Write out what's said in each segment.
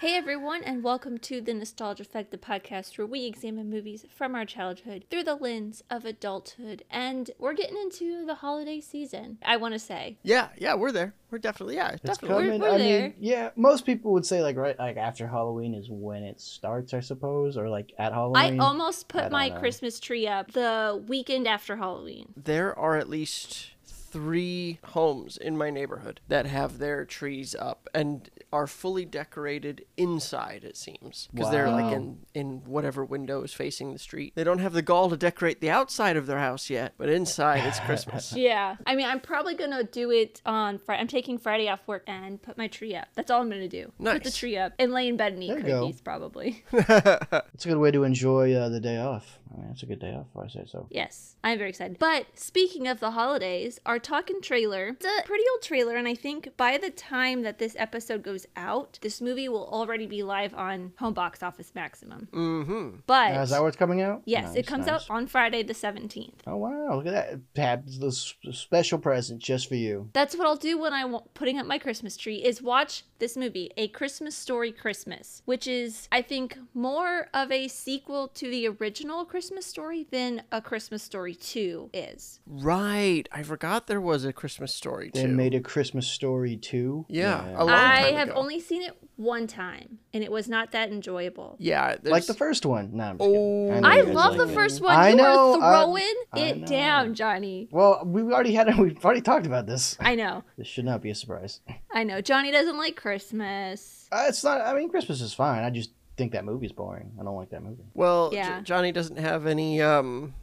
Hey everyone, and welcome to the Nostalgia Effect, the podcast where we examine movies from our childhood through the lens of adulthood. And we're getting into the holiday season, I want to say. Yeah, yeah, we're there. We're definitely, yeah, It's definitely. coming. we're I there. mean, yeah, most people would say like right like after Halloween is when it starts, I suppose, or like at Halloween. I almost put don't my know. Christmas tree up the weekend after Halloween. There are at least three homes in my neighborhood that have their trees up and are fully decorated inside. It seems because they're like in in whatever window is facing the street. They don't have the gall to decorate the outside of their house yet, but inside it's Christmas. Yeah. I mean, I'm probably going to do it on Friday. I'm taking Friday off work and put my tree up. That's all I'm going to do. Nice. Put the tree up and lay in bed and eat There cookies, probably. It's a good way to enjoy uh, the day off. I mean, it's a good day off, if I say so. Yes, I'm very excited. But speaking of the holidays, our talking trailer, it's a pretty old trailer, and I think by the time that this episode goes out, this movie will already be live on Home Box Office Maximum. mm-hmm. But Uh, is that what's coming out? yes, it comes nice. out on Friday the 17th. Oh wow! Look at that. Tabs the special present just for you. That's what I'll do when I'm putting up my Christmas tree is watch this movie, A Christmas Story Christmas, which is I think more of a sequel to the original Christmas story than A Christmas Story 2 is. Right, I forgot there was a Christmas story too. They made a Christmas story too. Yeah, a long I have ago. only seen it one time, and it was not that enjoyable. yeah, like the first one. No, I'm just Oh. kidding. know I love like the it. first one. I you know. are throwing I it down, Johnny. Well, we already had we've already talked about this. I know. This should not be a surprise. I know. Johnny doesn't like Christmas. Uh, it's not. I mean, Christmas is fine. I just think that movie's boring. I don't like that movie. Well, J- Johnny doesn't have any. Um,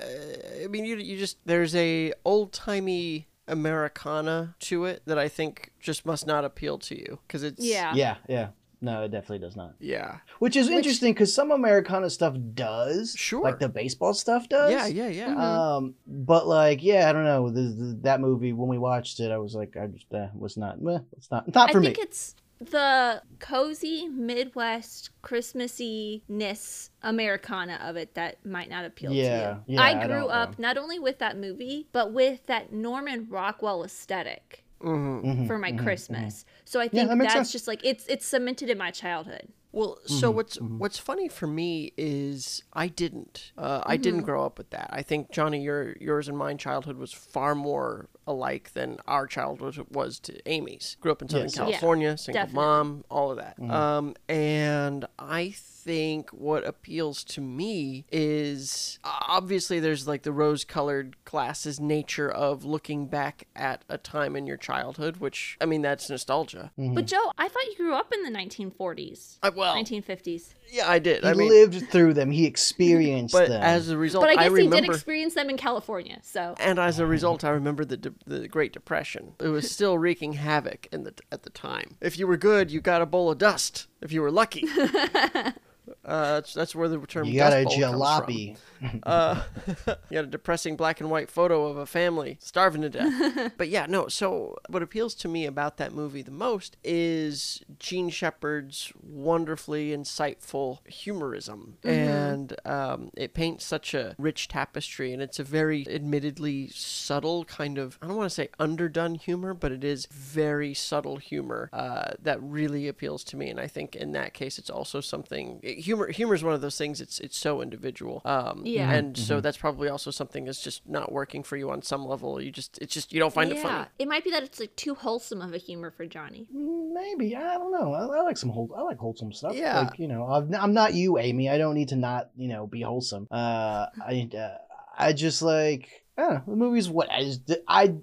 uh, I mean, you you just there's a old timey Americana to it that I think just must not appeal to you because it's Yeah. Yeah, yeah. No, it definitely does not. yeah Which is interesting because some Americana stuff does. Sure. Like the baseball stuff does. yeah yeah yeah. Mhm. Um, but like, yeah, I don't know. The, the, that movie when we watched it, I was like, I just uh, was not. Meh, it's not. Not I for me. think it's the cozy Midwest Christmassy ness Americana of it that might not appeal Yeah, to you. yeah, I I grew don't up not only with that movie, but with that Norman Rockwell aesthetic hmm Mhm, for my mhm, Christmas. So I Yeah, think that that's sense. just like it's it's cemented in my childhood. Well, so Mm-hmm, what's what's funny for me is I didn't. Uh, I didn't Mm-hmm. grow up with that. I think Johnny, your yours and mine childhood was far more alike than our childhood was to Amy's. Grew up in Southern Yes. Yeah, California, single definitely. mom, all of that. Mm-hmm. Um, and I think what appeals to me is obviously there's like the rose-colored glasses nature of looking back at a time in your childhood, which I mean that's nostalgia. Mm-hmm. But Joe, I thought you grew up in the 1940s, I, well, 1950s. yeah, I did. He I mean, lived through them. He experienced but them. as a result, But I guess he remember. did experience them in California. So and as a result, I remember the de- the Great Depression. It was still wreaking havoc in the at the time. If you were good, you got a bowl of dust. If you were lucky, uh, that's that's where the term you got a dust bowl jalopy. Uh, you had a depressing black and white photo of a family starving to death. but yeah, no. So what appeals to me about that movie the most is Jean Shepherd's wonderfully insightful humorism, and um, it paints such a rich tapestry, and it's a very admittedly subtle kind of I don't want to say underdone humor, but it is very subtle humor uh, that really appeals to me, and I think in that case it's also something humor. Humor is one of those things. It's it's so individual. Um, Yeah. and so that's probably also something that's just not working for you on some level. You just it's just you don't find it funny. yeah, it might be that it's like too wholesome of a humor for Johnny. Maybe I don't know. I, I like some whole. I like wholesome stuff. Yeah. Like you know, I'm, I'm not you, Amy. I don't need to not you know be wholesome. Uh, I uh, I just like. I don't know, the movie's what I just I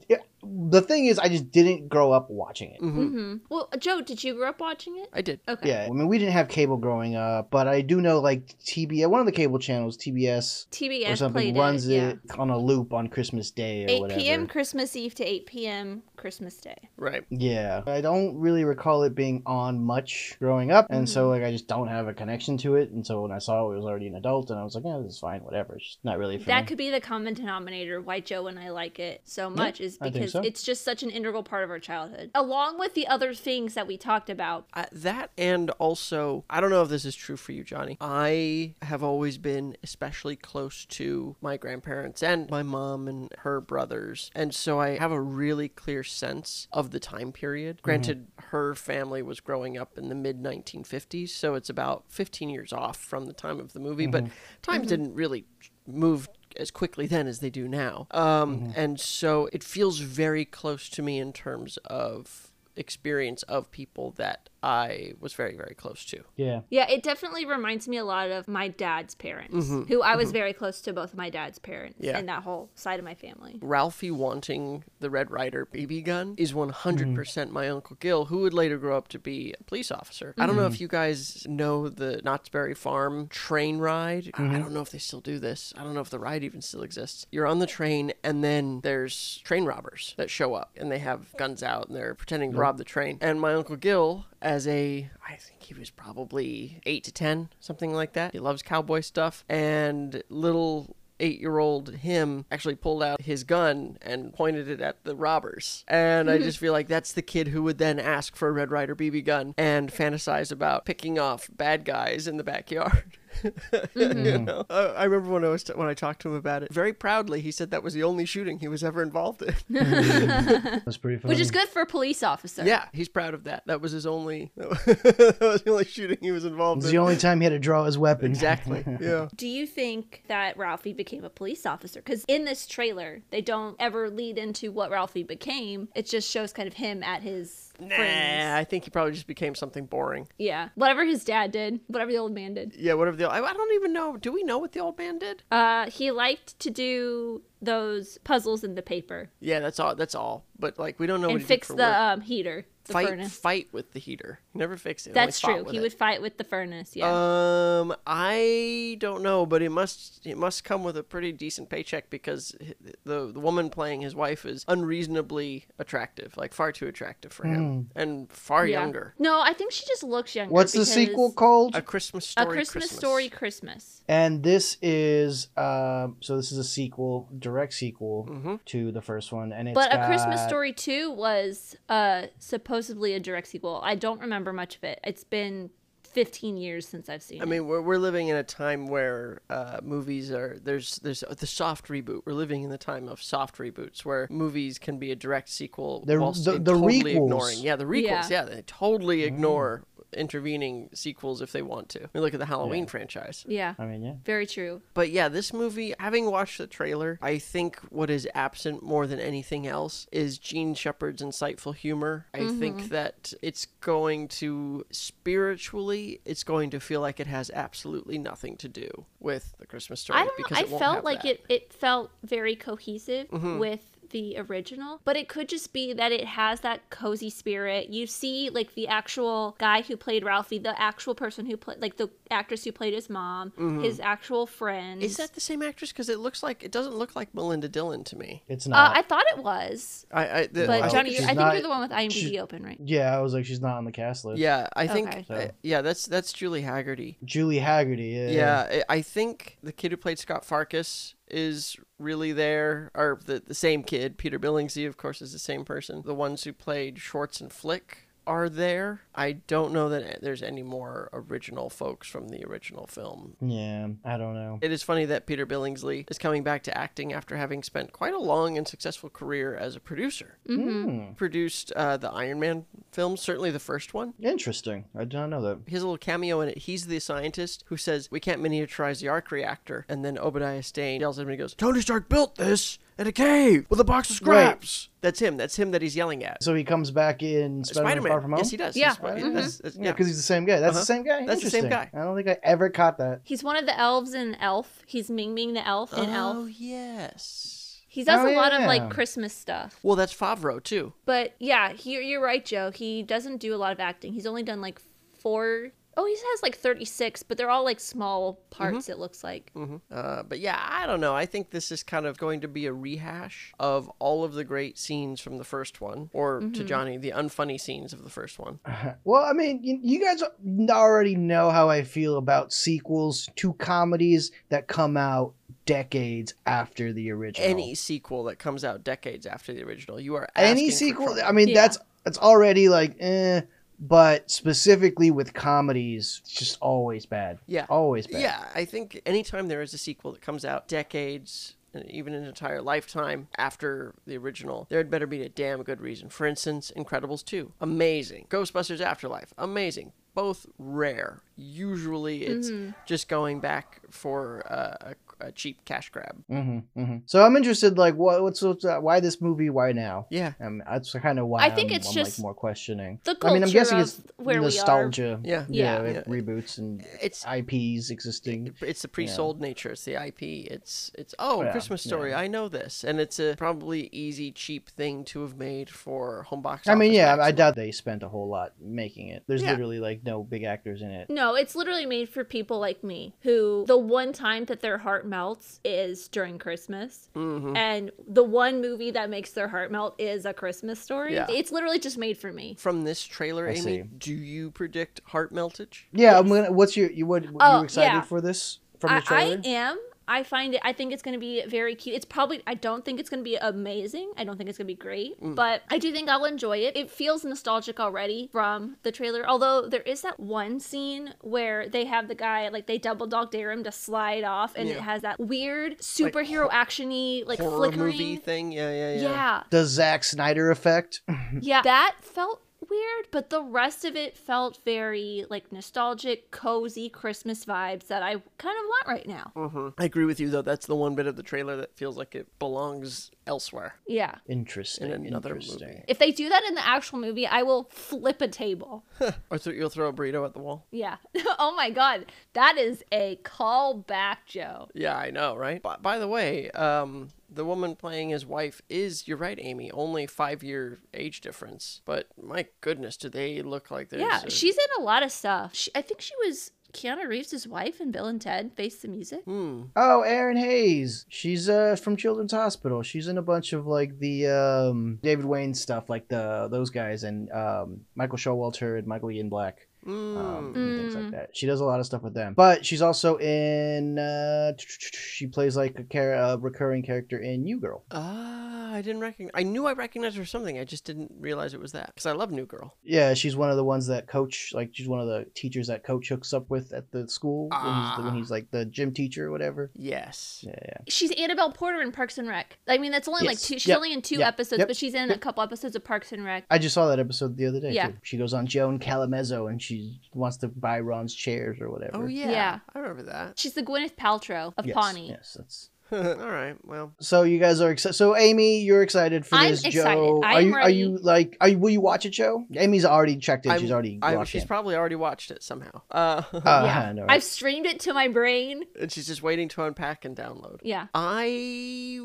the thing is I just didn't grow up watching it. hmm hmm Well, Joe, did you grow up watching it? I did. Okay. Yeah, I mean we didn't have cable growing up, but I do know like TBS, one of the cable channels, TBS TBS or TBS something, runs it. it, on a loop on Christmas Day or Yeah. 8 whatever. p.m. Christmas Eve to 8 p.m. Christmas Day. Right. Yeah, I don't really recall it being on much growing up, and so like I just don't have a connection to it. And so when I saw it, it was already an adult, and I was like, yeah, this is fine, whatever. It's just not really for That me. could be the common denominator why Joe and I like it so much is because so. it's just such an integral part of our childhood, along with the other things that we talked about. Uh, that and also, I don't know if this is true for you, Johnny. I have always been especially close to my grandparents and my mom and her brothers. And so I have a really clear sense of the time period. Granted, her family was growing up in the mid 1950s, so it's about 15 years off from the time of the movie, but times didn't really move as quickly then as they do now. Um, And so it feels very close to me in terms of experience of people that I was very, very close to. Yeah. Yeah, it definitely reminds me a lot of my dad's parents, mm-hmm. who I was mm-hmm. very close to both of my dad's parents Yeah. and that whole side of my family. Ralphie wanting the Red Ryder BB gun is mm. 100% my Uncle Gil, who would later grow up to be a police officer. I don't know if mm. you guys know the Knott's Berry Farm train ride. I I don't know if they still do this. I don't know if the ride even still exists. You're on the train, and then there's train robbers that show up, and they have guns out, and they're pretending to rob the train. And my Uncle Gil, as a, I think he was probably 8 to 10, something like that. He loves cowboy stuff. And little eight year old him actually pulled out his gun and pointed it at the robbers. And I just feel like that's the kid who would then ask for a Red Ryder BB gun and fantasize about picking off bad guys in the backyard. you mm-hmm. know? I remember when I was when I talked to him about it. Very proudly, he said that was the only shooting he was ever involved in. That's pretty funny. Which is good for a police officer. yeah, he's proud of that. That was his only. That was the only shooting he was involved It's in. the only time he had to draw his weapon. exactly. Yeah. Do you think that Ralphie became a police officer? Because in this trailer, they don't ever lead into what Ralphie became. It just shows kind of him at his Nah, friends. I think he probably just became something boring. Yeah, whatever his dad did, whatever the old man did. Yeah, whatever the I, I don't even know. Do we know what the old man did? Uh, he liked to do those puzzles in the paper Yeah, that's all. That's all. But like, we don't know what and he fix the um, heater, the fight furnace. fight with the heater. He never fixed it. That's true. He it. would fight with the furnace. Yeah. Um, I don't know, but it must it must come with a pretty decent paycheck because the the woman playing his wife is unreasonably attractive, like far too attractive for him, and far Yeah. younger. No, I think she just looks younger. What's the sequel called? A Christmas Story. A story. Christmas, Story Christmas. And this is um so this is a sequel, direct sequel Mm-hmm. to the first one, and it's But A Christmas Story 2 was uh supposedly a direct sequel. I don't remember much of it. It's been 15 years since I've seen it. I it. mean, we're, we're living in a time where uh, movies are there's there's the soft reboot. We're living in the time of soft reboots where movies can be a direct sequel The- whilst the- they the totally requels. ignoring yeah the requels Yeah. yeah, they totally ignore intervening sequels if they want to. I mean, look at the Halloween franchise. yeah, I mean, yeah. very true. But yeah, this movie, having watched the trailer, I think what is absent more than anything else is Jean Shepherd's insightful humor. I think that it's going to spiritually, it's going to feel like it has absolutely nothing to do with the Christmas story I don't know. because I it felt like that. it it felt very cohesive Mm-hmm. with the original, but it could just be that it has that cozy spirit. You see like the actual guy who played Ralphie, the actual person who played like the actress who played his mom, his actual friends. Mm-hmm. Is that the same actress? Because it looks like it doesn't look like Melinda Dillon to me. It's uh, not. I thought it was. I, I the, But I Johnny, think I think not- you're the one with IMDb she's- open, right? yeah, I was like, she's not on the cast list. yeah, I think Okay. So- uh, yeah, that's that's Julie Hagerty. Julie Hagerty. Yeah. Yeah, I I think the kid who played Scut Farkus is really there, or the the same kid. Peter Billingsley, of course, is the same person. The ones who played Schwartz and Flick are there. I don't know that there's any more original folks from the original film. Yeah, I don't know. It is funny that Peter Billingsley is coming back to acting after having spent quite a long and successful career as a producer. Hmm. Produced uh, the Iron Man films, certainly the first one. Interesting. I did not know that. his little cameo in it, he's the scientist who says, We can't miniaturize the arc reactor. And then Obadiah Stane yells at him and he goes, Tony Stark built this in a cave with a box of scraps. That's him. That's him that he's yelling at. So he comes back in Spider-Man, Spider Far From Home? Yes, he does. Yeah. He's Spi- that's- that's- Yeah, yeah. because he's the same guy. That's Uh-huh. the same guy. That's the same guy. I don't think I ever caught that. He's one of the elves in Elf. He's Ming Ming the elf in Oh, Elf. Oh yes. He does Oh, a lot of like Christmas stuff. Well, that's Favreau, too. But yeah, he, you're right, Joe. He doesn't do a lot of acting. He's only done like four Oh, he has like 36, but they're all like small parts, it looks like. hmm Uh, but yeah, I don't know. I think this is kind of going to be a rehash of all of the great scenes from the first one, or to Johnny, the unfunny scenes of the first one. Well, I mean, you, you guys already know how I feel about sequels to comedies that come out decades after the original. Any sequel that comes out decades after the original, you are any asking for sequel. trouble. I mean, Yeah. that's that's already like, eh. But specifically with comedies, it's just always bad. Yeah. always bad. Yeah, I think anytime there is a sequel that comes out decades, and even an entire lifetime after the original, there had better be a damn good reason. For instance, Incredibles 2, amazing. Ghostbusters Afterlife, amazing. Both rare. Usually it's just going back for uh, a, a cheap cash grab. hmm hmm So I'm interested, like, what, what's, what's uh, why this movie? Why now? Yeah. Um, that's kind of why I think I'm, it's I'm, just like more questioning. the I mean, I'm culture guessing of it's where we are. nostalgia. Yeah. yeah, Yeah. like Yeah. reboots and It's IPs existing. it's the pre-sold nature. It's the IP. It's it's oh Yeah, Christmas Story. yeah. I know this, and it's a probably easy, cheap thing to have made for home box. I mean, office yeah, I doubt they spent a whole lot making it. There's Yeah. literally like no big actors in it. No, it's literally made for people like me who the one time that their heart melts is during Christmas. Mhm. And the one movie that makes their heart melt is a Christmas story. Yeah. It's literally just made for me. From this trailer, I Amy, see. do you predict heart meltage? Yeah, I'm gonna. What's your you? What Oh, you excited yeah. for this from the trailer? I am. I find it. I think it's going to be very cute. It's probably. I don't think it's going to be amazing. I don't think it's going to be great, Mm. but I do think I'll enjoy it. It feels nostalgic already from the trailer. Although there is that one scene where they have the guy like they double dog dare him to slide off, and it has that weird superhero actiony like Horror flickering. movie thing? Yeah, yeah, yeah. yeah, the Zack Snyder effect. yeah. That felt weird, but the rest of it felt very like nostalgic, cozy Christmas vibes that I kind of want right now. hmm I agree with you though. That's the one bit of the trailer that feels like it belongs elsewhere. Yeah. Interesting. In another interesting. movie. If they do that in the actual movie, I will flip a table. Or th- you'll throw a burrito at the wall. Yeah. oh my god. That is a callback, Joe. Yeah, I know, right? By, by the way, um, the woman playing his wife is, you're right, Amy, only five year age difference. But my goodness, do they look like there's yeah, a- she's in a lot of stuff. She, I think she was Keanu Reeves' wife in Bill and Ted Face the Music. Hmm. Oh, Erinn Hayes. She's uh from Children's Hospital. She's in a bunch of like the um David Wain stuff, like the those guys, and um Michael Showalter and Michael Ian Black. Um, Mm. and things like Mm. that. She does a lot of stuff with them. But she's also in. Uh, she plays like a, char- a recurring character in New Girl. Ah, I didn't recognize. I knew I recognized her from something. I just didn't realize it was that. Because I love New Girl. Yeah, she's one of the ones that coach. Like she's one of the teachers that coach hooks up with at the school when, he's, when Ah. he's like the gym teacher or whatever. Yes. Yeah, yeah. She's Annabel Porter in Parks and Rec. I mean, that's only like two. She's Yep. only in two Yep. episodes, Yep. but she's in a couple episodes of Parks and Rec. I just saw that episode the other day. Yeah. too. She goes on Joan Callamezzo and she wants to buy Ron's chairs or whatever. Oh, yeah. Yeah. I remember that. She's the Gwyneth Paltrow of yes, Pawnee. Yes, that's. All right. Well, So you guys are excited. So Amy, you're excited for I'm this, excited. Joe. I are am you? Are you like? Are you? Will you watch it, Joe? Amy's already checked in. I'm- she's already. I, locked she's in. probably already watched it somehow. Uh, Uh, yeah. I know, I've streamed it to my brain. and she's just waiting to unpack and download. Yeah. I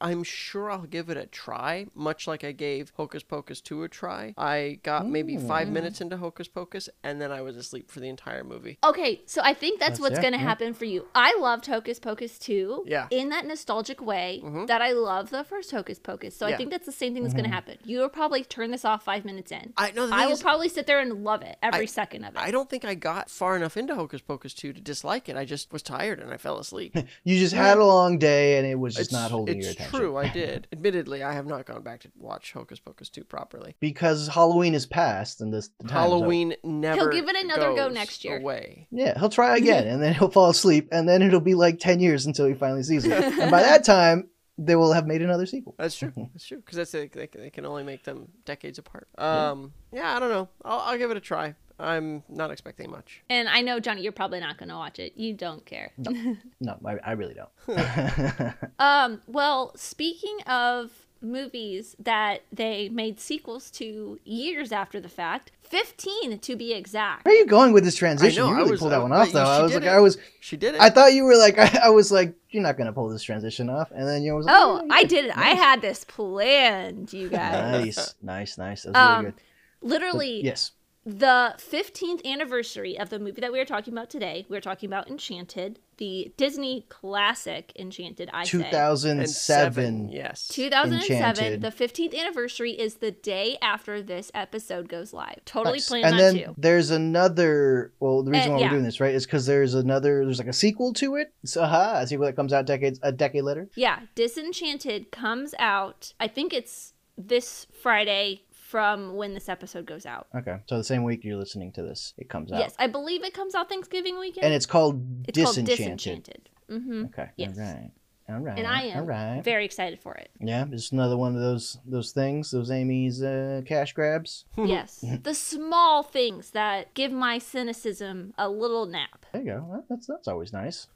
I'm sure I'll give it a try, much like I gave Hocus Pocus 2 a try. I got maybe five minutes into Hocus Pocus, and then I was asleep for the entire movie. Okay, so I think that's, That's- what's going to yeah. happen for you. I loved Hocus Pocus 2 Yeah. in that nostalgic way Mhm. that I love the first Hocus Pocus. So Yeah. I think that's the same thing that's Mm-hmm. going to happen. You'll probably turn this off five minutes in. I know the I will is, probably sit there and love it every I- second of it. I don't think I got far enough into Hocus Pocus 2 to dislike it. I just was tired and I fell asleep. You just had a long day and it was just it's not holding it's your attention. It's true, I did. Admittedly, I have not gone back to watch Hocus Pocus 2 properly. because Halloween is past and this the time's up. Halloween never He'll give it another go next year. Away. Yeah, he'll try again and then he'll fall asleep and then it'll be like ten years until he finally sees it. and by that time, they will have made another sequel. That's true. That's true. Because that's they, they, they can only make them decades apart. Um, yeah, I don't know. I'll, I'll give it a try. I'm not expecting much. and I know, Johnny, you're probably not going to watch it. You don't care. No, I, I really don't. Um, well, speaking of movies that they made sequels to years after the fact, 15 to be exact. Where are you going with this transition? know, you I really was- pulled that I- one off, though. I was like, it. I was, She did it. I thought you were like, I, I was like, you're not gonna pull this transition off, and then you was like, Oh, yeah, I did it. I had this planned, you guys. Nice, nice, nice. That's really Um, good. But Literally, yes, the 15th anniversary of the movie that we are talking about today, we are talking about Enchanted, the Disney classic Enchanted. I say. 2007. yes. 2007, Enchanted. the 15th anniversary is the day after this episode goes live. Totally Nice. planned and on then to. there's another. Well, the reason Uh, why yeah. we're doing this, right, is because there's another. There's like a sequel to it. So, uh, a sequel that comes out decades a decade later. Yeah, Disenchanted comes out. I think it's this Friday from when this episode goes out. Okay, so the same week you're listening to this, it comes out. Yes, I believe it comes out Thanksgiving weekend. and it's called It's called Disenchanted. Disenchanted. Mm-hmm. Okay, Yes. all right, all right, And I am all right. very excited for it. Yeah, it's another one of those those things, those Amy's uh, cash grabs. yes, the small things that give my cynicism a little nap. There you go. Well, That's that's always nice.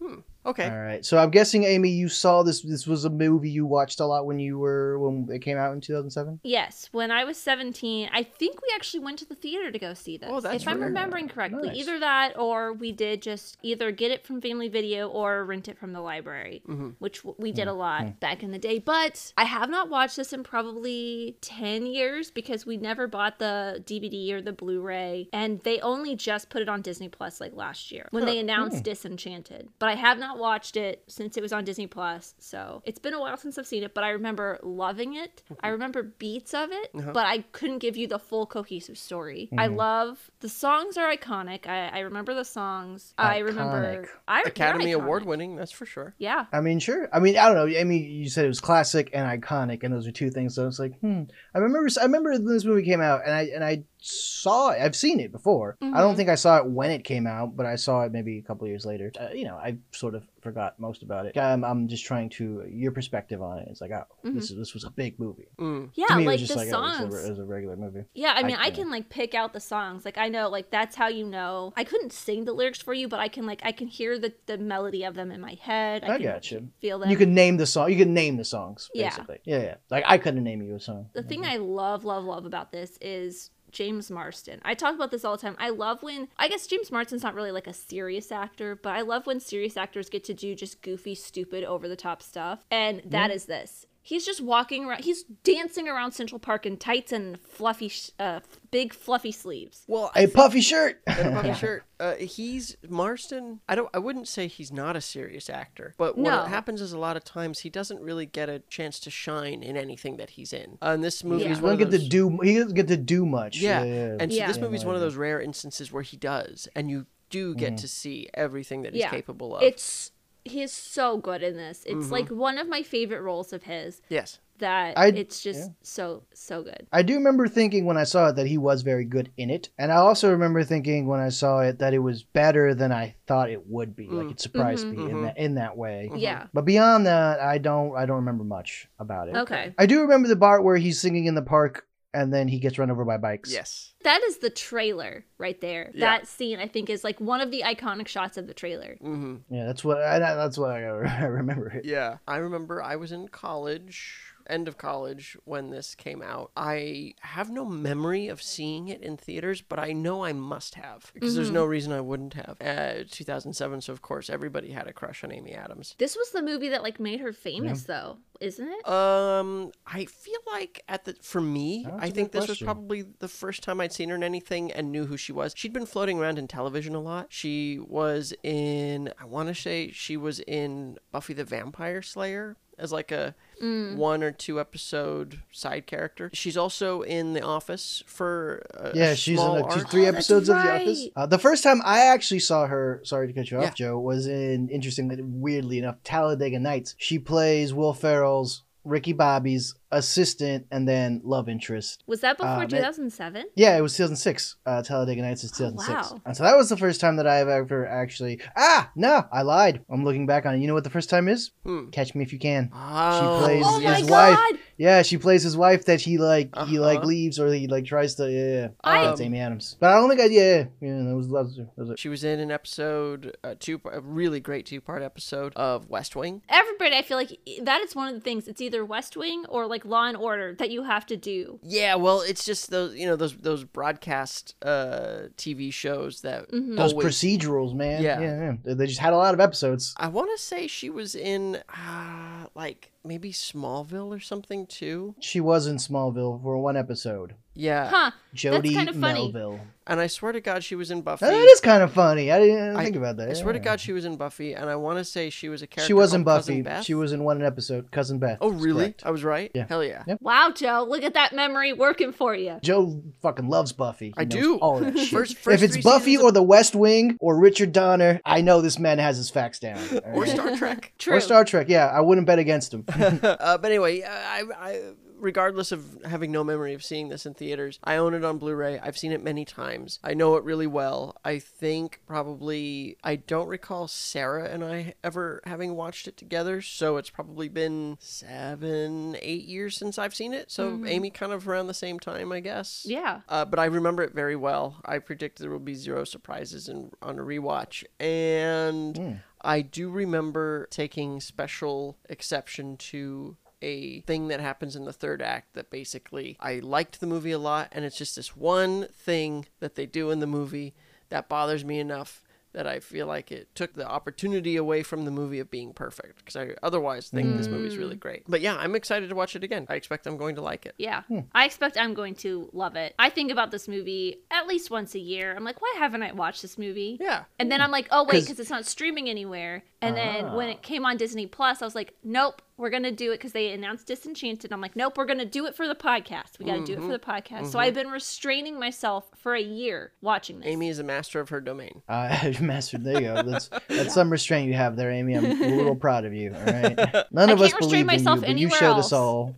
Okay. All right. So I'm guessing Amy, you saw this. This was a movie you watched a lot when you were when it came out in 2007. Yes, when I was 17, I think we actually went to the theater to go see this. Oh, that's if I'm rare. remembering correctly. Nice. Either that or we did just either get it from Family Video or rent it from the library, Mm-hmm. which we did a Mm-hmm. lot back in the day. But I have not watched this in probably 10 years because we never bought the DVD or the Blu-ray and they only just put it on Disney Plus like last year when they announced Hmm. Disenchanted. But I have not watched it since it was on Disney Plus. So, it's been a while since I've seen it, but I remember loving it. I remember beats of it, Uh-huh. but I couldn't give you the full cohesive story. I Mm-hmm. love the songs are iconic. I, I remember the songs. I remember I, Academy. Award winning, that's for sure. Yeah. I mean, sure. I mean, I don't know. I mean, you said it was classic and iconic, and those are two things. So it's like, hmm. I remember. I remember when this movie came out, and I and I saw it. I've seen it before. I don't Mhm. think I saw it when it came out, but I saw it maybe a couple years later. Uh, you know, I sort of forgot most about it. I'm, I'm just trying to your perspective on it. It's like, oh, this is this was a big movie. Mm. Yeah, to me, like it was just the like songs. oh, it, was a, it was a regular movie. Yeah, I mean, I, I- can like pick out the songs. Like I know, like that's how you know. I couldn't sing the lyrics for you, but I can like I can hear the the melody of them in my head. I, I can gotcha. Feel them. You can name the song. You can name the songs. Yeah. Basically. Yeah. Yeah. Like I couldn't name you a song. the thing I love, love, love about this is James Marsden. I talk about this all the time. I love when I guess James Marsden's not really like a serious actor, but I love when serious actors get to do just goofy, stupid, over the top stuff. And that is this. He's just walking around. He's dancing around Central Park in tights and fluffy, uh, big fluffy sleeves. Well, I A think- puffy shirt. and a puffy Yeah. shirt. Uh, he's Marsden. I don't. I wouldn't say he's not a serious actor, but what No. happens is a lot of times he doesn't really get a chance to shine in anything that he's in. Uh, and this movie Yeah. is He doesn't of get those. to do. He doesn't get to do much. yeah. yeah. and so Yeah. this Yeah, movie is one of those rare instances where he does, and you do get to see everything that he's Yeah. capable of. It's he is so good in this. It's Mm-hmm. like one of my favorite roles of his. yes. That I- it's just yeah. so so good. I do remember thinking when I saw it that he was very good in it, and I also remember thinking when I saw it that it was better than I thought it would be. Like Mm. it surprised Mhm. me in Mhm. that in that way. Yeah. But beyond that, I don't I don't remember much about it. Okay. I do remember the part where he's singing in the park and then he gets run over by bikes. Yes. That is the trailer right there. Yeah. That scene I think is like one of the iconic shots of the trailer. hmm Yeah, that's what I, that's what I, I remember it. Yeah. I remember I was in college, end of college, when this came out. I have no memory of seeing it in theaters, but I know I must have because there's no reason I wouldn't have. Uh, 2007, so of course everybody had a crush on Amy Adams. This was the movie that like made her famous though, isn't it? Um, I feel like at the for me, That's a I good think this question. was probably the first time I'd seen her in anything and knew who she was. She'd been floating around in television a lot. She was in, I want to say, she was in Buffy the Vampire Slayer as like a Mm. one or two episode side character. She's also in The Office for a, Yeah, a she's in small like two, arc. three Oh, that's episodes of The Office. Uh, the first time I actually saw her, sorry to cut you off, Yeah. Joe, was in interestingly, weirdly enough, Talladega Nights. She plays Will Ferrell's Ricky Bobby's assistant and then love interest. Was that before that- 2007? Yeah, it was 2006. Uh, Talladega Nights is 2006. wow. And so that was the first time that I've ever actually. Ah, no, I lied. I'm looking back on it. You know what the first time is? Hmm. Catch Me If You Can. Oh, plays Oh my his god! Wife. Yeah, she plays his wife that he like he like Uh-huh. leaves or he like tries to. Yeah, yeah. I- That's Amy Adams. But I don't think I. Yeah, yeah. yeah that was that was, that was it. She was in an episode, a two, a really great two part episode of West Wing. Everybody, I feel like that is one of the things. It's either West Wing or like Law and Order that you have to do. Yeah, well, it's just those you know those those broadcast uh, TV shows that Mhm. Those always. procedurals, man. Yeah. yeah, yeah. They- They just had a lot of episodes. I want to say she was in uh, like maybe Smallville or something too. She was in Smallville for one episode. Yeah. Huh. Jody kinda funny. Melville. And I swear to God, she was in Buffy. That is kind of funny. I didn't I- think about that. I swear to. God, she was in Buffy, and I want to say she was a character. She was in Buffy. Beth. She was in one episode, Cousin Beth. Oh, really? correct. I was right. Yeah. Hell yeah. Yep. Wow, Joe, look at that memory working for you. Joe fucking loves Buffy. He I knows do. all that shit. First- first if it's Buffy or of- The West Wing or Richard Donner, I know this man has his facts down. all Or? Star Trek. True. Or Star Trek. Yeah, I wouldn't bet against him. uh, but anyway, I, I, regardless of having no memory of seeing this in theaters, I own it on Blu-ray. I've seen it many times. I know it really well. I think probably I don't recall Sarah and I ever having watched it together, so it's probably been seven, eight years since I've seen it. So Amy kind of around the same time, I guess. Yeah. Uh, but I remember it very well. I predict there will be zero surprises in, on a rewatch. And I do remember taking special exception to a thing that happens in the third act that basically I liked the movie a lot. And it's just this one thing that they do in the movie that bothers me enough that I feel like it took the opportunity away from the movie of being perfect because I otherwise think this movie's really great. But yeah, I'm excited to watch it again. I expect I'm going to like it. Yeah. Hmm. I expect I'm going to love it. I think about this movie at least once a year. I'm like, why haven't I watched this movie? Yeah. And then I'm like, oh, wait, because it's not streaming anywhere. And then when Ah. it came on Disney Plus, I was like, nope, we're going to do it because they announced Disenchanted. I'm like, nope, we're going to do it for the podcast. We got to do it for the podcast. So I've been restraining myself for a year watching this. Amy is a master of her domain. Uh, master, there you go. That's that's some restraint you have there, Amy. I'm a little proud of you. All right. None I of us can't restrain believe in myself you, but you anywhere showed else. us all.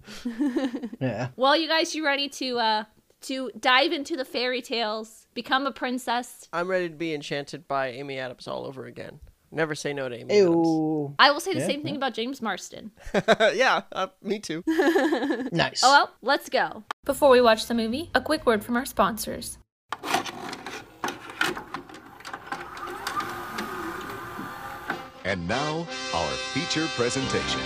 Yeah. Well, you guys, you ready to uh to dive into the fairy tales, become a princess? I'm ready to be enchanted by Amy Adams all over again. Never say no to Amy Adams. Ew. I will say the Yeah, same thing about James Marsden. yeah, uh, me too. Nice. Oh well, let's go. Before we watch the movie, a quick word from our sponsors. And now, our feature presentation.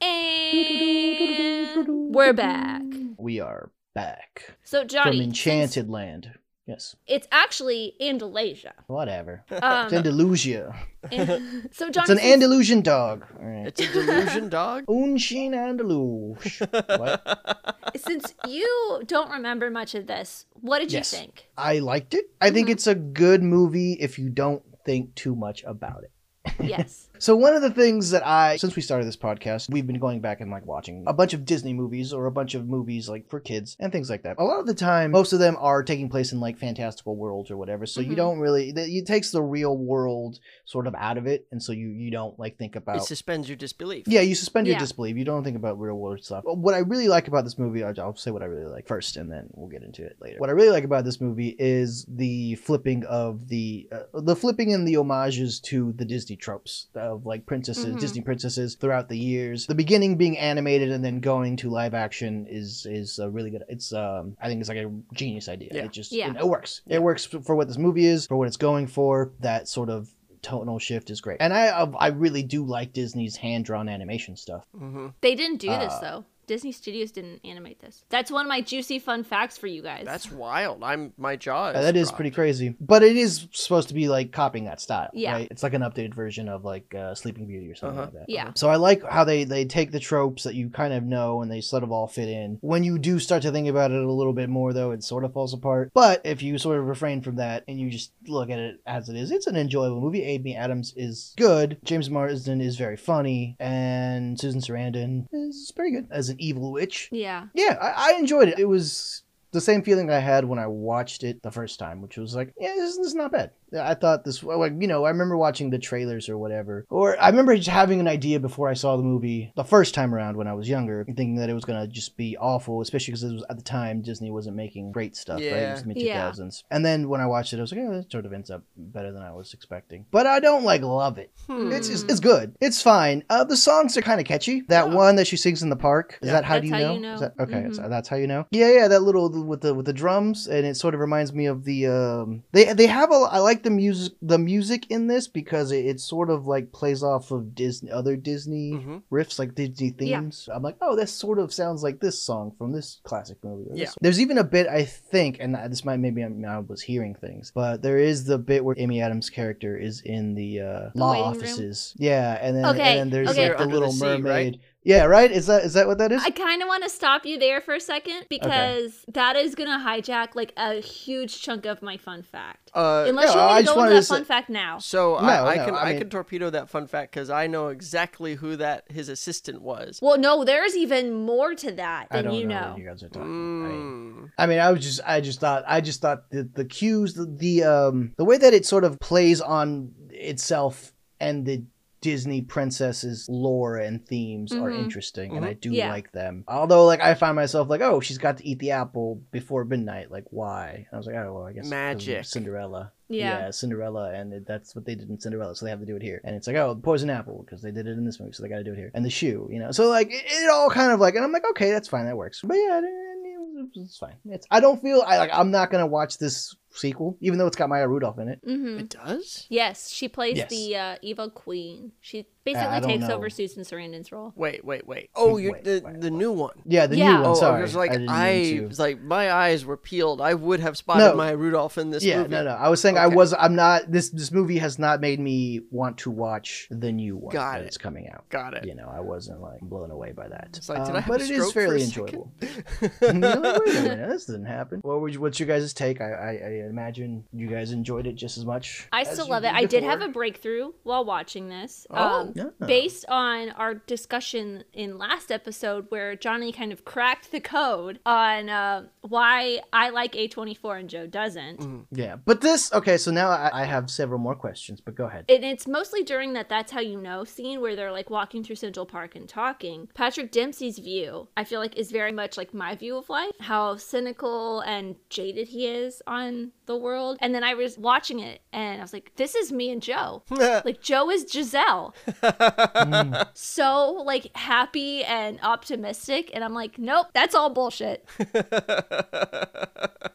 And we're back. we are back So from Johnny, since Enchanted Land. Yes. it's actually Andalusia. Whatever. It's Um, Andalusia. so Johnny, It's an since- Andalusian dog. All right. It's a delusion dog. Unshin Andalus. what? since you don't remember much of this, what did Yes. you think? I liked it. I think Mhm. it's a good movie if you don't think too much about it. Yes. So one of the things that I, since we started this podcast, we've been going back and like watching a bunch of Disney movies or a bunch of movies like for kids and things like that. A lot of the time, most of them are taking place in like fantastical worlds or whatever. So you Mhm. don't really, it it takes the real world sort of out of it, and so you you don't like think about. It about. suspends your disbelief. Yeah, you suspend your Yeah. disbelief. You don't think about real world stuff. What I really like about this movie, I'll I'll say what I really like first, and then we'll get into it later. What I really like about this movie is the flipping of the uh, the flipping and the homages to the Disney tropes of like princesses, Mhm. Disney princesses throughout the years. The beginning being animated and then going to live action is is a really good. It's um I think it's like a genius idea. Yeah. It just Yeah. it, it works. Yeah. It works for what this movie is, for what it's going for. That sort of tonal shift is great. And I I really do like Disney's hand drawn animation stuff. Mm-hmm. They didn't do this Uh, though. Disney Studios didn't animate this. That's one of my juicy fun facts for you guys. That's wild. I'm my jaw. Is Uh, that is dropped. pretty crazy. But it is supposed to be like copying that style. Yeah. Right? It's like an updated version of like uh, Sleeping Beauty or something Uh-huh. like that. Yeah. So I like how they they take the tropes that you kind of know and they sort of all fit in. When you do start to think about it a little bit more though, it sort of falls apart. But if you sort of refrain from that and you just look at it as it is, it's an enjoyable movie. Amy Adams is good. James Marsden is very funny, and Susan Sarandon is pretty good as an evil witch. yeah. Yeah, I, I enjoyed it. It was the same feeling I had when I watched it the first time, which was like, yeah, this, this is not bad. I thought this, well, like, you know, I remember watching the trailers or whatever, or I remember just having an idea before I saw the movie the first time around when I was younger, thinking that it was gonna just be awful, especially because it was at the time Disney wasn't making great stuff, right? It Yeah. was mid Yeah. 2000s. And then when I watched it, I was like, oh, it sort of ends up better than I was expecting. But I don't like love it. Hmm. It's it's, it's good. It's fine. Uh, the songs are kind of catchy. That Oh. one that she sings in the park. Is Yeah. that how That's do you how know? you know. Is that, okay, Mhm. so that's how you know. Yeah, yeah. That little with the with the drums, and it sort of reminds me of the um. They they have a. I like the music the music in this because it, it sort of like plays off of Disney other Disney Mhm. riffs like Disney Yeah. themes. I'm like, oh, this sort of sounds like this song from this classic movie. Yeah. this- There's even a bit I think, and this might maybe I'm, I was hearing things, but there is the bit where Amy Adams' character is in the uh, law waiting room? offices. Yeah, and then Okay, and then there's okay. like the Under the Little sea, right? Mermaid. Yeah, right? Is that is that what that is? I kind of want to stop you there for a second because that is going to hijack like a huge chunk of my fun fact. Uh, Unless no, you want to go wanted into to that say- fun fact now. so No, I, I no, can I I, can torpedo that fun fact because I know exactly who that his assistant was. Well, no, there's even more to that I than don't you know, know. what you guys are talking. I mean, Mm. I mean, I was just, I just thought, I just thought the the cues, the, the um, the way that it sort of plays on itself and the Disney princesses lore and themes are Mhm. interesting, and I do Yeah. like them. Although, like, I find myself like, oh, she's got to eat the apple before midnight. Like, why? I was like, oh, well, I guess Magic. Cinderella. Yeah. Cinderella, and it, that's what they did in Cinderella, so they have to do it here. And it's like, oh, poison apple because they did it in this movie, so they got to do it here. And the shoe, you know, so like it, it all kind of like, and I'm like, okay, that's fine, that works. But yeah, it, it, it's fine. It's I don't feel I like I'm not gonna watch this sequel, even though it's got Maya Rudolph in it. hmm It does. Yes, she plays Yes. the uh, evil queen. She basically don't takes know. over Susan Sarandon's role. Wait, wait, wait. Oh, you Wait, the wait, the wait. new one. Yeah, the Yeah. new one. Oh, sorry, I was like, I, I, was like, my eyes were peeled. I would have spotted No. Maya Rudolph in this yeah, movie. no, no. I was saying I was. I'm not. This this movie has not made me want to watch the new one Got that it. it's coming out. Got it. You know, I wasn't like blown away by that. It's like, did Um, I have but a it is stroke for a fairly enjoyable. You're Wait a minute, this didn't happen. What would you, what's your guys' take? I, I, I imagine you guys enjoyed it just as much. I as still love it. I did have a breakthrough while watching this. Oh. um, Yeah. Based on our discussion in last episode, where Johnny kind of cracked the code on uh, why I like A24 and Joe doesn't. Mm. Yeah, but this okay. So now I, I have several more questions, but go ahead. And it's mostly during that that's how you know scene where they're like walking through Central Park and talking. Patrick Dempsey's view, I feel like, is very much like my view of life, how cynical and jaded he is on the world. And then I was watching it and I was like, this is me and Joe. like, Joe is Giselle. so, like, happy and optimistic. And I'm like, nope, that's all bullshit.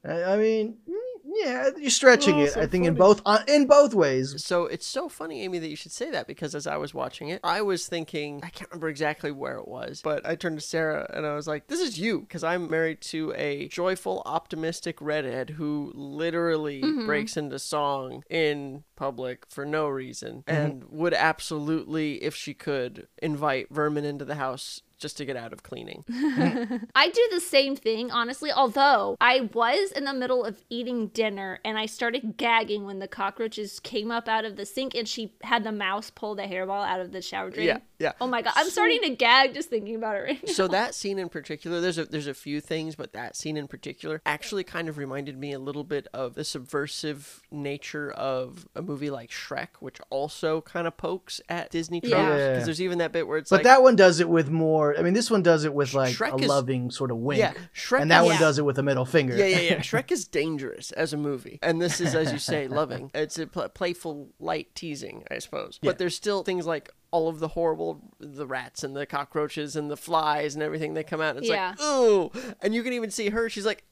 I, I mean, mm, yeah, you're stretching Oh, it. so I think in both uh, in both ways. So it's so funny, Amy, that you should say that because as I was watching it, I was thinking, I can't remember exactly where it was, but I turned to Sarah and I was like, this is you. Because I'm married to a joyful, optimistic redhead who literally mm-hmm. breaks into song in public for no reason mm-hmm. and would absolutely, if she could, invite vermin into the house just to get out of cleaning. I do the same thing, honestly, although I was in the middle of eating dinner and I started gagging when the cockroaches came up out of the sink and she had the mouse pull the hairball out of the shower drain. Yeah, yeah. Oh my god, I'm starting to gag just thinking about it right now. so that scene in particular there's a there's a few things but that scene in particular actually kind of reminded me a little bit of the subversive nature of a movie like Shrek which also kind of pokes at Disney tropes Yeah. because Yeah. there's even that bit where it's But like that one does it with more. I mean, this one does it with like Shrek a is- loving sort of wink. yeah Shrek and that is, one does it with a middle finger. yeah, yeah, yeah. Shrek is dangerous as a movie, and this is, as you say, loving. It's a pl- playful, light teasing, I suppose. Yeah. But there's still things like all of the horrible, the rats and the cockroaches and the flies and everything that come out. And it's Yeah. like, ooh, and you can even see her. She's like,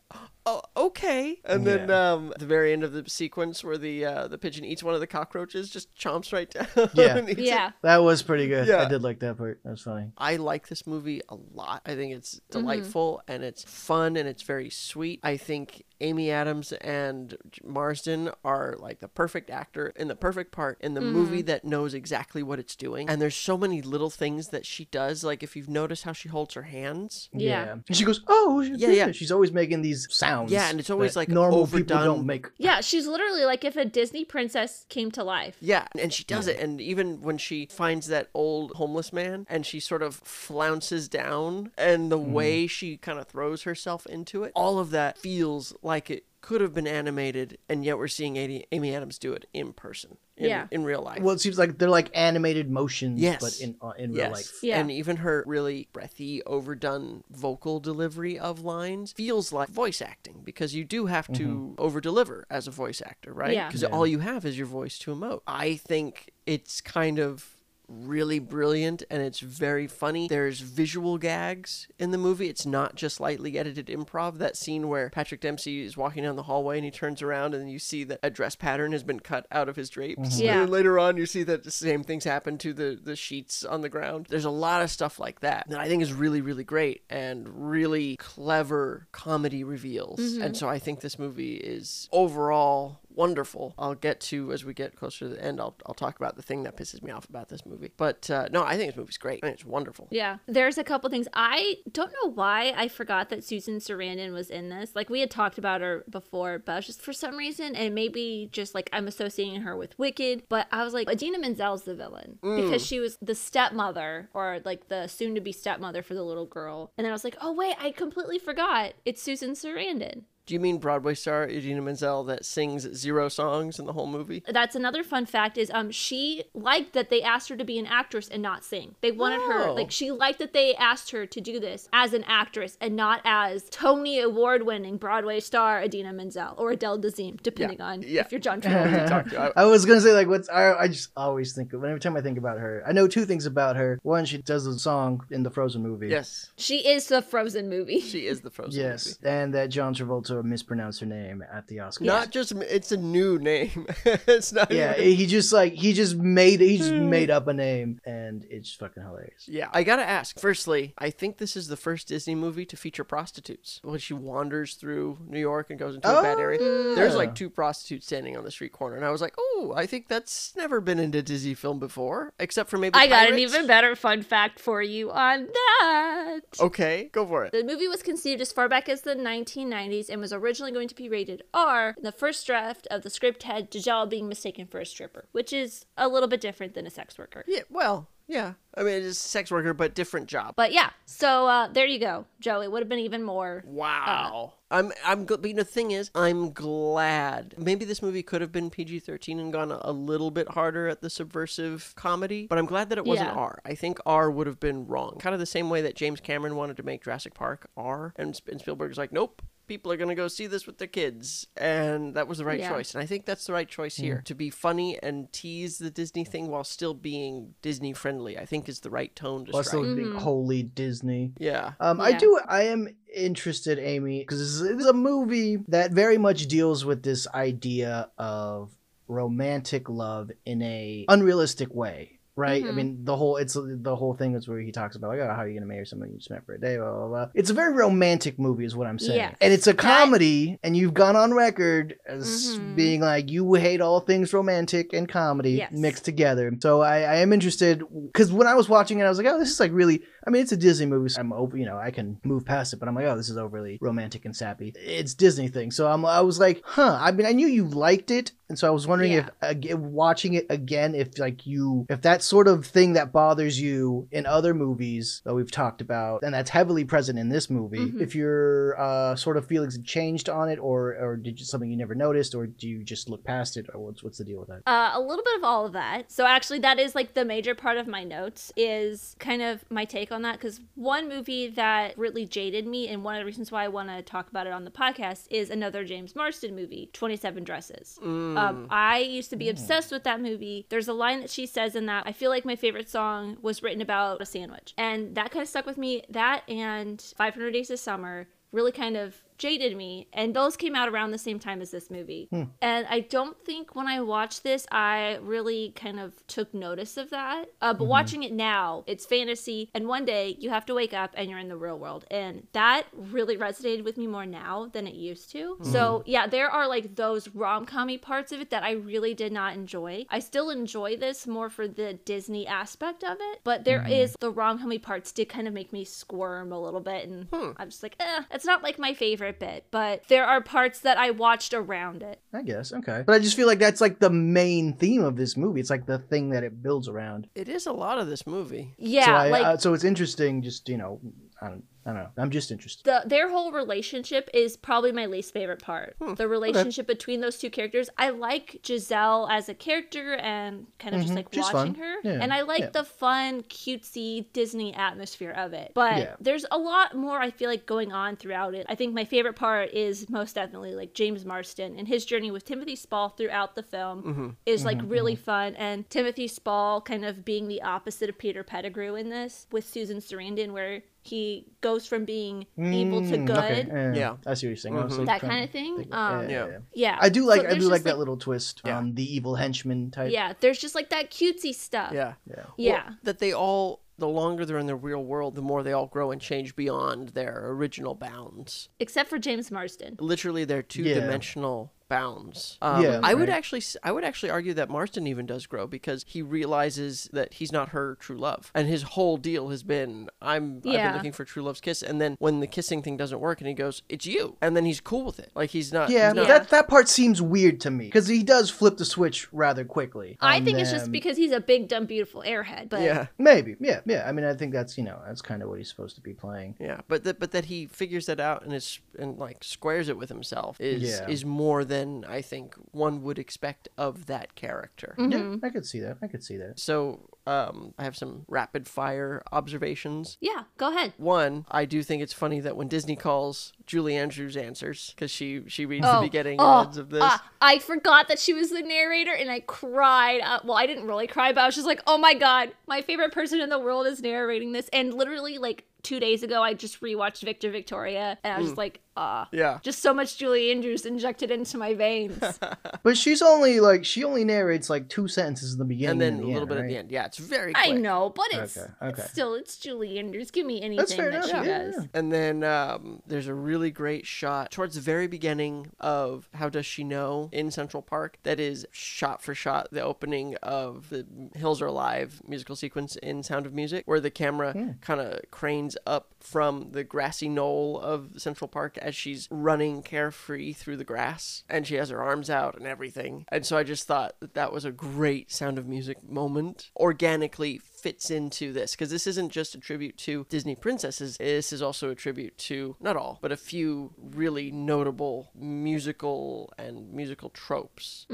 oh, okay. And then Yeah. um, at the very end of the sequence where the uh, the pigeon eats one of the cockroaches, just chomps right down. Yeah. and eats it. yeah. That was pretty good. Yeah. I did like that part. That was funny. I like this movie a lot. I think it's Mm-hmm. delightful and it's fun and it's very sweet. I think Amy Adams and Marsden are like the perfect actor in the perfect part in the Mm-hmm. movie that knows exactly what it's doing. And there's so many little things that she does. Like if you've noticed how she holds her hands. Yeah. And she goes, "Oh, Yeah, yeah. She's always making these sounds. Yeah, and it's always, like, normal overdone. people don't make. Yeah, she's literally like if a Disney princess came to life. Yeah, and she does it. And even when she finds that old homeless man and she sort of flounces down and the mm. way she kind of throws herself into it, all of that feels like it could have been animated, and yet we're seeing Amy, Amy Adams do it in person, in, Yeah. in real life. Well, it seems like they're like animated motions, Yes. but in uh, in real life. Yeah. And even her really breathy, overdone vocal delivery of lines feels like voice acting because you do have to over deliver as a voice actor, right? Yeah. Because Yeah. all you have is your voice to emote. I think it's kind of really brilliant and it's very funny. There's visual gags in the movie. It's not just lightly edited improv. That scene where Patrick Dempsey is walking down the hallway and he turns around and you see that a dress pattern has been cut out of his drapes. Mm-hmm. Yeah. And then later on you see that the same things happen to the the sheets on the ground. There's a lot of stuff like that that I think is really really great and really clever comedy reveals. Mm-hmm. And so I think this movie is overall wonderful. I'll get to as we get closer to the end. I'll I'll talk about the thing that pisses me off about this movie. But uh, no, I think this movie's great. I think it's wonderful. Yeah, there's a couple things. I don't know why I forgot that Susan Sarandon was in this. Like we had talked about her before, but just for some reason, and maybe just like I'm associating her with Wicked. But I was like, Idina Menzel's the villain because she was the stepmother or like the soon-to-be stepmother for the little girl. And then I was like, oh wait, I completely forgot. It's Susan Sarandon. Do you mean Broadway star Idina Menzel that sings zero songs in the whole movie? That's another fun fact is um she liked that they asked her to be an actress and not sing. They wanted her Oh. like she liked that they asked her to do this as an actress and not as Tony award winning Broadway star Idina Menzel or Adele Dazeem, depending on yeah. if you're John Travolta. I- I was gonna say like what's I, I just always think of every time I think about her. I know two things about her. One, she does the song in the Frozen movie. yes, she is the Frozen movie. she is the Frozen Yes, movie. and that John Travolta mispronounced her name at the Oscars. Not just it's a new name. it's not. Yeah, even- he just like he just made he just hmm. made up a name, and it's fucking hilarious. Yeah, I gotta ask. Firstly, I think this is the first Disney movie to feature prostitutes. When she wanders through New York and goes into a bad Oh, area, yeah. there's like oh. two prostitutes standing on the street corner, and I was like, oh, I think that's never been in a Disney film before, except for maybe. I got an even better fun fact for you on that. Okay, go for it. The movie was conceived as far back as the 1990s and was originally going to be rated R. The first draft of the script had Giselle being mistaken for a stripper, which is a little bit different than a sex worker. Yeah, well, yeah. I mean, it's a sex worker, but different job. But yeah, so uh, there you go, Joe. It would have been even more. Wow. I'm I'm gl- but the thing is, I'm glad. Maybe this movie could have been PG-13 and gone a, a little bit harder at the subversive comedy, but I'm glad that it wasn't Yeah. R. I think R would have been wrong. Kind of the same way that James Cameron wanted to make Jurassic Park R, and, Sp- and Spielberg's like, nope. People are gonna go see this with their kids, and that was the right Yeah. choice. And I think that's the right choice here to be funny and tease the Disney thing while still being Disney friendly. I think is the right tone to Plus, strike. those big holy Disney. Yeah, Um, I do. I am interested, Amy, because this, is- a movie that very much deals with this idea of romantic love in a unrealistic way. Right, I Mhm. mean the whole it's the whole thing is where he talks about like oh how are you gonna marry someone you just met for a day blah blah blah. It's a very romantic movie is what I'm saying, Yes. and it's a comedy, and you've gone on record as Mhm. being like you hate all things romantic and comedy Yes. mixed together. So I, I am interested because when I was watching it, I was like, oh, this is like really. I mean, it's a Disney movie. So I'm over, you know, I can move past it, but I'm like, oh, this is overly romantic and sappy. It's Disney thing. So I'm, I was like, huh. I mean, I knew you liked it, and so I was wondering Yeah. if ag- watching it again, if like you, if that sort of thing that bothers you in other movies that we've talked about, and that's heavily present in this movie, Mhm. if your uh, sort of feelings changed on it, or or did you, something you never noticed, or do you just look past it, or what's what's the deal with that? Uh, a little bit of all of that. So actually, that is like the major part of my notes is kind of my take on that because one movie that really jaded me and one of the reasons why I want to talk about it on the podcast is another James Marsden movie, Twenty Seven Dresses. Um, I used to be obsessed with that movie. There's a line that she says in that. I feel like my favorite song was written about a sandwich, and that kind of stuck with me. That and 500 Days of Summer really kind of jaded me and those came out around the same time as this movie. Hmm. And i don't think when i watched this i really kind of took notice of that. Uh, but mm-hmm. watching it now it's fantasy and one day you have to wake up and you're in the real world. And that really resonated with me more now than it used to. Hmm. So yeah there are like those rom-commy parts of it that i really did not enjoy. I still enjoy this more for the disney aspect of it but there mm-hmm. is the rom-commy parts did kind of make me squirm a little bit and hmm. i'm just like eh, it's not like my favorite bit but there are parts that i watched around it I guess okay, but I just feel like that's like the main theme of this movie. It's like the thing that it builds around. it is a lot of this movie. yeah so I, like uh, so it's interesting. Just you know, I don't, I don't know. I'm just interested. the their whole relationship is probably my least favorite part. Hmm, The relationship between those two characters. I like Giselle as a character and kind of just Mhm. like She's watching fun. her. Yeah, And I like yeah. the fun, cutesy Disney atmosphere of it. But Yeah. there's a lot more I feel like going on throughout it. I think my favorite part is most definitely like James Marsden and his journey with Timothy Spall throughout the film Mm-hmm. is like really fun. And Timothy Spall kind of being the opposite of Peter Pettigrew in this with Susan Sarandon, where he goes from being evil to Mm, good. okay, yeah, Yeah. I see what you're saying. I was, like, That kind of thing. Um, Yeah. yeah. yeah. I do like So I do like just, that little twist Yeah. on the evil henchman type. Yeah, there's just like that cutesy stuff. Yeah. yeah. Yeah. Well, that they all, the longer they're in the real world, the more they all grow and change beyond their original bounds. Except for James Marsden. Literally, they're two dimensional bounds. Um, Yeah, I would actually, s- I would actually argue that Marsden even does grow because he realizes that he's not her true love, and his whole deal has been, I'm, I've Yeah. been looking for true love's kiss, and then when the kissing thing doesn't work, and he goes, it's you, and then he's cool with it, like he's not, Yeah, he's not- that that part seems weird to me because he does flip the switch rather quickly. I on think it's just because he's a big, dumb, beautiful airhead. But yeah. maybe, yeah, yeah. I mean, I think that's you know that's kind of what he's supposed to be playing. Yeah, but that but that he figures that out and is and like squares it with himself is Yeah. is more than I think one would expect of that character. Mm-hmm. Yeah, I could see that. I could see that. So um, I have some rapid fire observations. yeah, go ahead. One, I do think it's funny that when Disney calls, Julie Andrews answers because she she reads Oh, the beginning oh, ads of this. uh, I forgot that she was the narrator, and I cried. Uh, well, I didn't really cry, but I was just like, "Oh my god, my favorite person in the world is narrating this." And literally, like two days ago, I just rewatched Victor Victoria, and I was just like, "Ah, yeah. just so much Julie Andrews injected into my veins." But she's only like she only narrates like two sentences in the beginning And then and a the little end, bit at the end. Yeah, it's very quick. I know, but it's, Okay, it's still it's Julie Andrews. Give me anything that enough, she yeah, does. And then um, there's a really great shot towards the very beginning of How Does She Know in Central Park that is shot for shot the opening of the Hills Are Alive musical sequence in Sound of Music, where the camera Hmm. kind of cranes up from the grassy knoll of Central Park as she's running carefree through the grass and she has her arms out and everything. And so I just thought that that was a great Sound of Music moment. Organically fits into this because this isn't just a tribute to Disney princesses. This is also a tribute to not all, but a few really notable musical and musical tropes.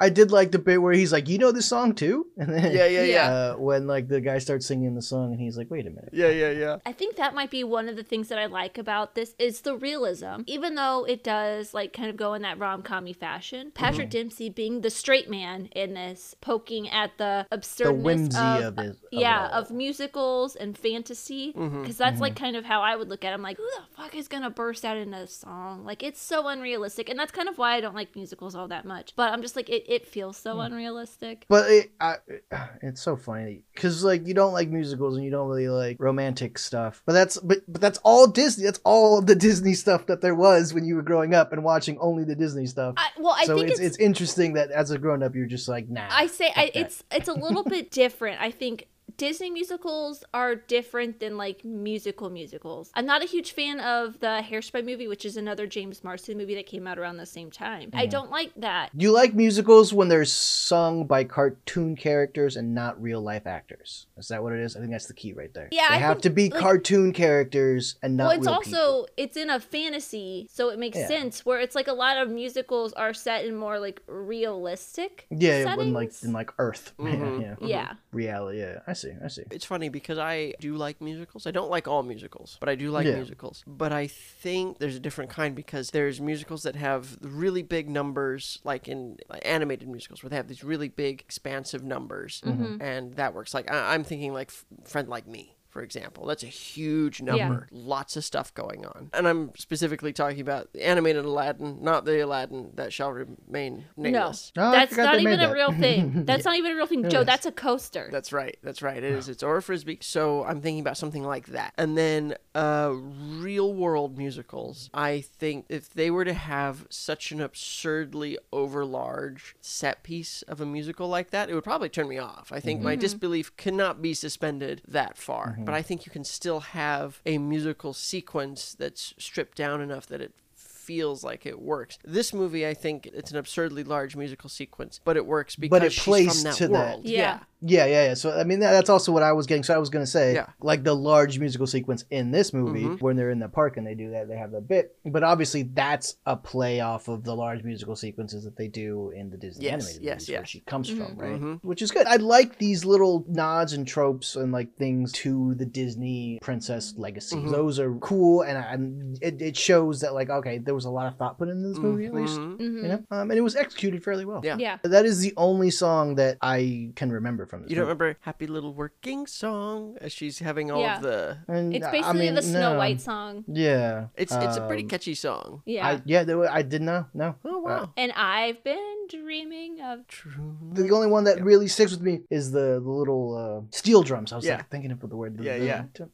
I did like the bit where he's like, "You know this song too," and then Yeah, yeah, yeah. Uh, when like the guy starts singing the song and he's like, "Wait a minute." Yeah, yeah, yeah. I think that might be one of the things that I like about this is the realism. Even though it does like kind of go in that rom commy fashion, Patrick Mm-hmm. Dempsey being the straight man in this, poking at the absurdness whimsy of, of of it yeah of musicals and fantasy. Because Mm-hmm, that's like kind of how I would look at. it. I'm like, who the fuck is gonna burst out in a song? Like it's so unrealistic, and that's kind of why I don't like musicals all that much. But I'm just like, it, it feels so Mm. unrealistic. But it, I, it's so funny because like you don't like musicals and you don't really like romantic stuff. But that's but but that's all Disney. That's all of the Disney stuff that there was when you were growing up and watching only the Disney stuff. I, well, I so think it's, it's interesting that as a grown up you're just like nah. I say I, it's it's a little bit different. I think Disney musicals are different than like musical musicals. I'm not a huge fan of the Hairspray movie, which is another James Marsden movie that came out around the same time. I don't like that. You like musicals when they're sung by cartoon characters and not real life actors? Is that what it is? I think that's the key right there. Yeah, they I have think, to be like- cartoon characters and not well, it's real also people. it's in a fantasy, so it makes Yeah. sense. Where it's like a lot of musicals are set in more like realistic. Yeah, settings. in like in like Earth. Mhm. yeah, yeah. reality. Yeah, I see. I see. It's funny because I do like musicals. I don't like all musicals, but I do like Yeah. musicals. But I think there's a different kind because there's musicals that have really big numbers, like in animated musicals, where they have these really big, expansive numbers, mm-hmm. and that works. Like I- I'm thinking like F- Friend Like Me. For example, that's a huge number, lots of stuff going on. And I'm specifically talking about the animated Aladdin, not the Aladdin that shall remain nameless. Oh, that's not they made even a real thing. That's not even a real thing, Joe. That's a coaster. That's right. That's right. It is. It's or frisbee. So I'm thinking about something like that. And then uh, real world musicals. I think if they were to have such an absurdly overlarge set piece of a musical like that, it would probably turn me off. I think my disbelief cannot be suspended that far. But I think you can still have a musical sequence that's stripped down enough that it feels like it works. This movie, I think it's an absurdly large musical sequence, but it works because But it she's plays from that to that. world. Yeah. Yeah, yeah, yeah. So I mean, that, that's also what I was getting. So I was gonna say, Yeah. like the large musical sequence in this movie Mhm. when they're in the park and they do that, they have the bit. But obviously, that's a play off of the large musical sequences that they do in the Disney Yes, animated yes, movies, where she comes from, right? Mhm. Which is good. I like these little nods and tropes and like things to the Disney princess legacy. Mhm. Those are cool, and, and it, it shows that like okay, there was a lot of thought put into this movie at least, you know, um, and it was executed fairly well. Yeah. Yeah. That is the only song that I can remember from this. You don't movie. remember "Happy Little Working Song" as she's having all Yeah. of the. And, It's I basically mean, the Snow no. White song. Yeah, It's it's a pretty um, catchy song. Yeah. I, yeah, there were- I did know. No. Oh Uh, wow! and I've been dreaming of? True. The only one that really sticks with me is the, the little uh, steel drums. I was Yeah. like thinking of the word. Yeah, yeah. Yeah.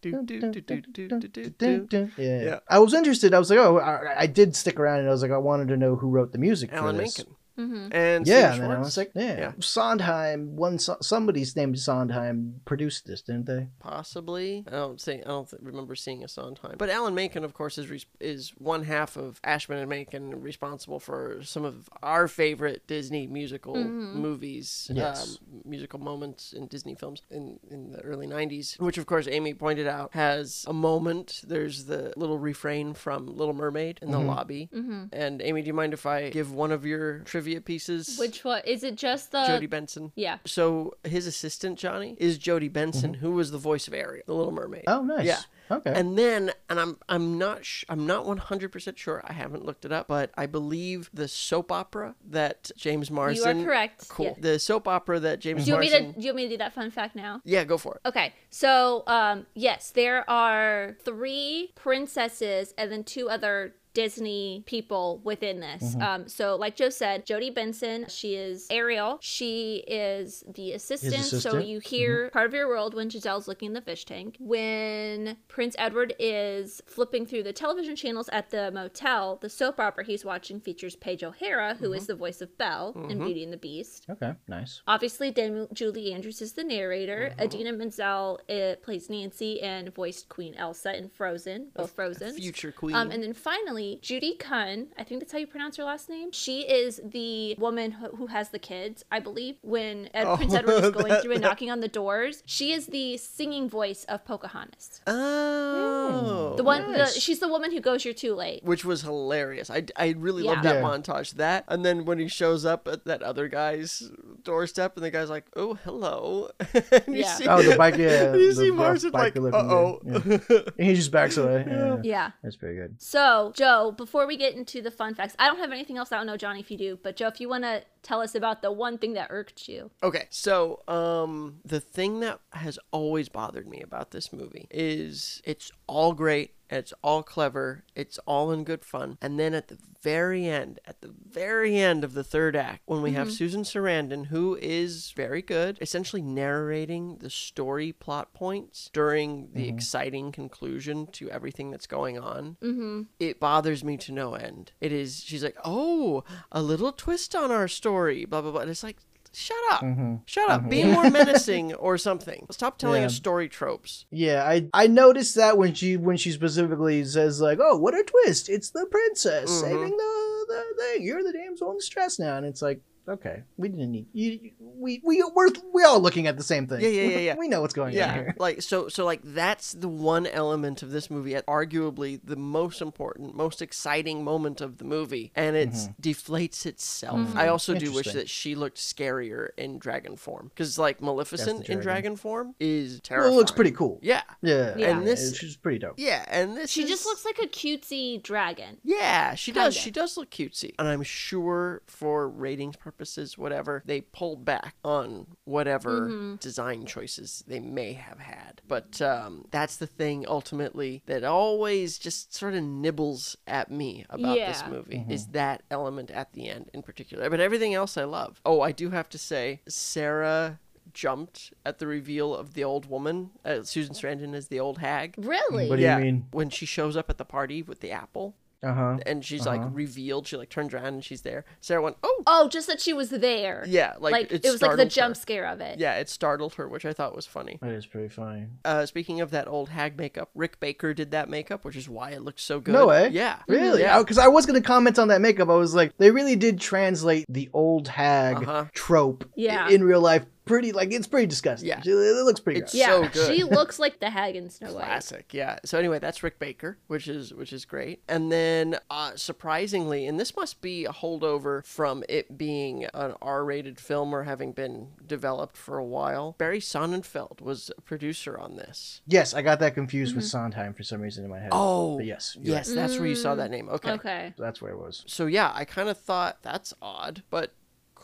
Yeah. I was interested. I was like, oh, I, I did stick around, and I was like, I wanted to know who wrote the music Alan for this. Menken. Mm-hmm. And Yeah, Stephen and then I Schwartz. was like, yeah. Yeah. Sondheim, one somebody's named Sondheim produced this, didn't they? Possibly, I don't think I don't th- remember seeing a Sondheim. But Alan Menken, of course, is res- is one half of Ashman and Menken, responsible for some of our favorite Disney musical movies, Yes. um, musical moments in Disney films in in the early '90s. Which, of course, Amy pointed out has a moment. There's the little refrain from Little Mermaid in the lobby. And Amy, do you mind if I give one of your trivia pieces? Which one? Is it just the? Jodi Benson. Yeah. So his assistant Johnny is Jodi Benson, who was the voice of Ariel, the Little Mermaid. Oh, nice. Yeah. Okay. And then, and I'm I'm not sh- I'm not 100 percent sure. I haven't looked it up, but I believe the soap opera that James Marsden. You are correct, Cool. yeah. The soap opera that James Do you, want me to, do you want me to do that fun fact now? Yeah, go for it. Okay, so um, yes, there are three princesses and then two other Disney people within this. Um, so, like Joe said, Jodi Benson, she is Ariel. She is the assistant. So you hear part of your world when Giselle's looking in the fish tank. When Prince Edward is flipping through the television channels at the motel, the soap opera he's watching features Paige O'Hara, who is the voice of Belle in Beauty and the Beast. okay, nice. Obviously, Dame Julie Andrews is the narrator. Idina Menzel uh, plays Nancy and voiced Queen Elsa in Frozen, both Frozen. Future queen. Um, and then finally, Judy Kuhn, I think that's how you pronounce her last name. She is the woman who, who has the kids, I believe. When Ed, Prince Edward is going through and knocking on the doors, she is the singing voice of Pocahontas. oh, The one, nice. the, she's the woman who goes, "You're too late." which was hilarious. I, I really Yeah. loved that Yeah. montage. That and then when he shows up at that other guy's doorstep, and the guy's like, "Oh, hello," and you Yeah. see, Oh, the bike, yeah. you the see rough Marsden like, "Uh oh." Yeah. He just backs away. Yeah. Yeah. That's pretty good. So, Joe, before we get into the fun facts, I don't have anything else. I don't know, Johnny, if you do. But, Joe, if you want to tell us about the one thing that irked you. Okay, so um, the thing that has always bothered me about this movie is it's all great, it's all clever, it's all in good fun, and then at the very end, at the very end of the third act, when we have Susan Sarandon, who is very good, essentially narrating the story plot points during the exciting conclusion to everything that's going on, mm-hmm. it bothers me to no end. It is, she's like, oh, a little twist on our story, blah blah blah. And it's like, shut up, shut up, be more menacing or something. Stop telling Yeah. us story tropes. Yeah, I I noticed that when she when she specifically says like, "Oh, what a twist! It's the princess Mm-hmm. saving the the thing. You're the damsel in distress now." And it's like, okay, we didn't need you. We we we're we all looking at the same thing. Yeah, yeah, yeah, yeah. we know what's going on Yeah, here. like so, so like that's the one element of this movie, arguably the most important, most exciting moment of the movie, and it mm-hmm. deflates itself. Mm-hmm. I also do wish that she looked scarier in dragon form, because like Maleficent in dragon. dragon form is Well, terrifying. it looks pretty cool. Yeah, Yeah, Yeah. And this- she's pretty dope. yeah, and this She is- just looks like a cutesy dragon. Yeah, she does. Kinda. She does look cutesy. And I'm sure for ratings purposes, whatever, they pulled back on whatever Mm-hmm. design choices they may have had. But um, that's the thing ultimately that always just sort of nibbles at me about this Yeah. movie is that element at the end in particular. But everything else I love. Oh, I do have to say, Sarah jumped at the reveal of the old woman, uh, Susan Sarandon as the old hag. Really? What do you mean? When she shows up at the party with the apple Uh huh. and she's like revealed. She like turns around and she's there. Sarah went, "Oh, Oh, just that she was there. yeah!" Like, Like, it, it, was like the jump her. scare of it. Yeah, it startled her, which I thought was funny. That is pretty funny. Uh, speaking of that old hag makeup, Rick Baker did that makeup, which is why it looks so good. No way. Yeah, Really? Yeah. Because I was going to comment on that makeup. I was like, they really did translate the old hag Uh-huh. trope i- Yeah. in real life. Pretty, like, it's pretty disgusting. Yeah. It, it looks pretty It's gross. Yeah, so good. she looks like the hag in Snow White. Classic, yeah. So anyway, that's Rick Baker, which is which is great. And then uh, surprisingly, and this must be a holdover from it being an R-rated film or having been developed for a while. Barry Sonnenfeld was a producer on this. Yes, I got that confused with Sondheim for some reason in my head. Oh, But yes. you're yes, that's where you saw that name. Okay. Okay. right. That's where it was. So yeah, I kind of thought that's odd, but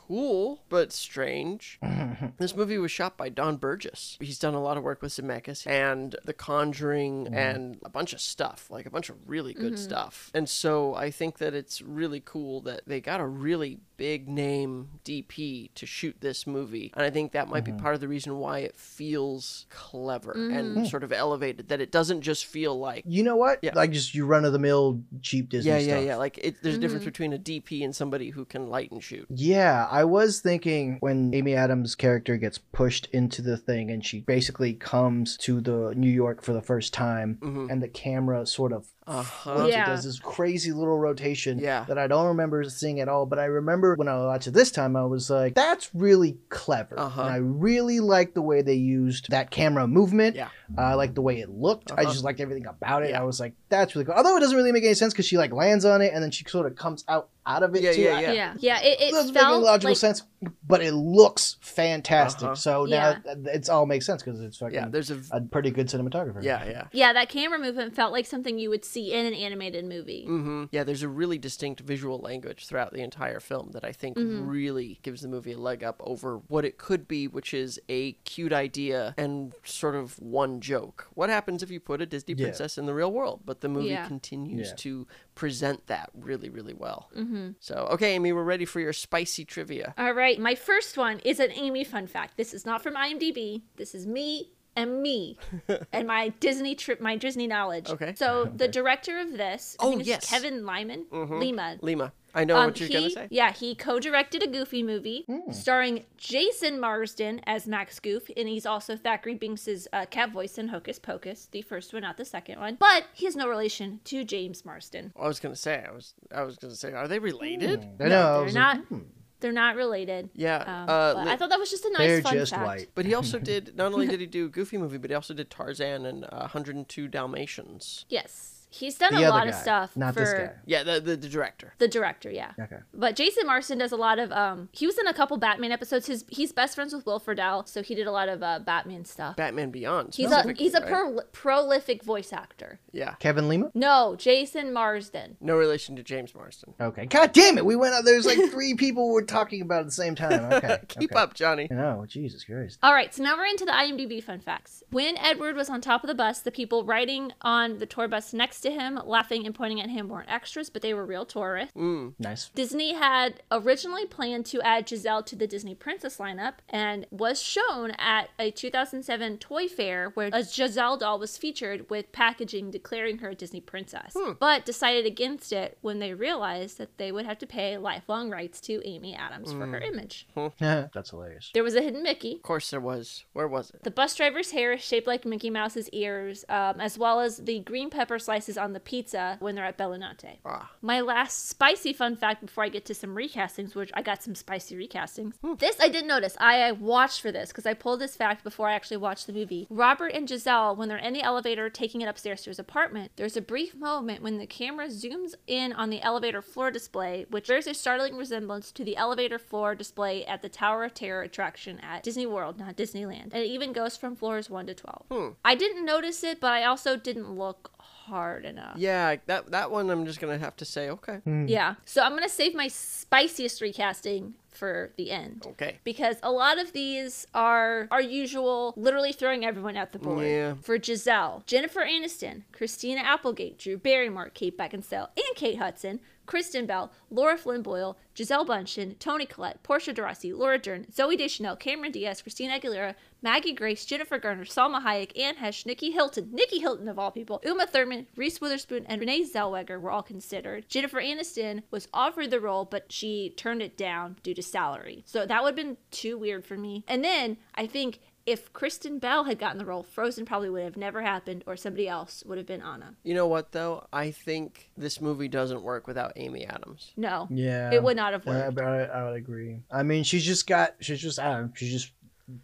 cool but strange. this movie was shot by Don Burgess. He's done a lot of work with Zemeckis and The Conjuring mm-hmm. and a bunch of stuff, like a bunch of really good mm-hmm. stuff. And so I think that it's really cool that they got a really big name DP to shoot this movie. And I think that might be mm-hmm. part of the reason why it feels clever and sort of elevated, that it doesn't just feel like You know what? Yeah. Like just you run of the mill cheap Disney yeah, stuff. yeah, yeah. Like it, there's a difference between a DP and somebody who can light and shoot. Yeah, I was thinking when Amy Adams' character gets pushed into the thing and she basically comes to the New York for the first time Mhm. and the camera sort of Uh huh. Yeah. it does this crazy little rotation Yeah. that I don't remember seeing at all. But I remember when I watched it this time, I was like, that's really clever. Uh-huh. And I really liked the way they used that camera movement. Yeah. I liked the way it looked. I Uh-huh. just liked everything about it. Yeah. I was like, that's really cool. Although it doesn't really make any sense because she like lands on it and then she sort of comes out out of it Yeah, too. yeah, I- yeah. Yeah, yeah. It, it doesn't make felt any logical like sense, but it looks fantastic. Uh-huh. So now th- it's all makes sense because it's fucking Yeah, there's a. a pretty good cinematographer. Yeah, yeah. yeah, that camera movement felt like something you would see in an animated movie. hmm Yeah, there's a really distinct visual language throughout the entire film that I think Mm-hmm. really gives the movie a leg up over what it could be, which is a cute idea and sort of one joke. What happens if you put a Disney Yeah. princess in the real world? But the movie Yeah. continues Yeah. to present that really, really well. Mm-hmm. So, okay, Amy, we're ready for your spicy trivia. All right, my first one is an Amy fun fact. This is not from IMDb. This is me and me and my Disney trip, my Disney knowledge. Okay. So the director of this, I Oh, think it's yes. Kevin Lyman, Lima. Lima, I know Um, what you're he, going to say. Yeah, he co-directed a Goofy movie Hmm. starring Jason Marsden as Max Goof, and he's also Thackery Binx's uh, cat voice in Hocus Pocus, the first one, not the second one. But he has no relation to James Marsden. I was going to say, I was, I was going to say, are they related? I know. I They're was not. like, hmm, They're not related. Yeah. Um, uh, I thought that was just a nice they're fun just fact. white. But he also did. Not only did he do a Goofy movie, but he also did Tarzan and uh, 102 Dalmatians. Yes, he's done The a other lot of stuff not for this guy. Yeah, the the, the director. the director. Yeah. Okay. But Jason Marsden does a lot of um he was in a couple Batman episodes. His he's best friends with Will Friedle, so he did a lot of uh, Batman stuff. Batman Beyond. He's a he's a right? pro- prolific voice actor. Yeah. Kevin Lima. No, Jason Marsden. No relation to James Marsden. Okay. God damn it! We went out. There's like three people we're talking about at the same time. Okay. Keep okay. up, Johnny. No. Jesus Christ. All right, so now we're into the IMDb fun facts. When Edward was on top of the bus, the people riding on the tour bus next to him, laughing and pointing at him, weren't extras, but they were real tourists. Mm. Nice. Disney had originally planned to add Giselle to the Disney Princess lineup and was shown at a 2007 toy fair where a Giselle doll was featured with packaging declaring her a Disney princess, but decided against it when they realized that they would have to pay lifelong rights to Amy Adams for her image. That's hilarious. There was a hidden Mickey. Of course there was. Where was it? The bus driver's hair is shaped like Mickey Mouse's ears, um, as well as the green pepper slices on the pizza when they're at Bella Notte. Ah. My last spicy fun fact before I get to some recastings, which I got some spicy recastings. This I didn't notice. I, I watched for this because I pulled this fact before I actually watched the movie. Robert and Giselle, when they're in the elevator taking it upstairs to his apartment, there's a brief moment when the camera zooms in on the elevator floor display, which bears a startling resemblance to the elevator floor display at the Tower of Terror attraction at Disney World, not Disneyland. And it even goes from floors 1 to 12. I didn't notice it, but I also didn't look hard enough. Yeah, that that one I'm just gonna have to say okay. Hmm. Yeah. So I'm going to save my spiciest recasting for the end. Okay. Because a lot of these are our usual, literally throwing everyone at the board. Yeah. For Giselle, Jennifer Aniston, Christina Applegate, Drew Barrymore, Kate Beckinsale, and Kate Hudson, Kristen Bell, Lara Flynn Boyle, Gisele Bündchen, Toni Collette, Portia de Rossi, Laura Dern, Zooey Deschanel, Cameron Diaz, Christina Aguilera, Maggie Grace, Jennifer Garner, Salma Hayek, Anne Heche, Nicky Hilton, Nicky Hilton of all people, Uma Thurman, Reese Witherspoon, and Renee Zellweger were all considered. Jennifer Aniston was offered the role, but she turned it down due to salary. So that would have been too weird for me. And then I think if Kristen Bell had gotten the role, Frozen probably would have never happened, or somebody else would have been Anna. You know what though? I think this movie doesn't work without Amy Adams. No. Yeah. It would not have worked. but I, I would agree. I mean, she's just got. She's just. I don't know. She's just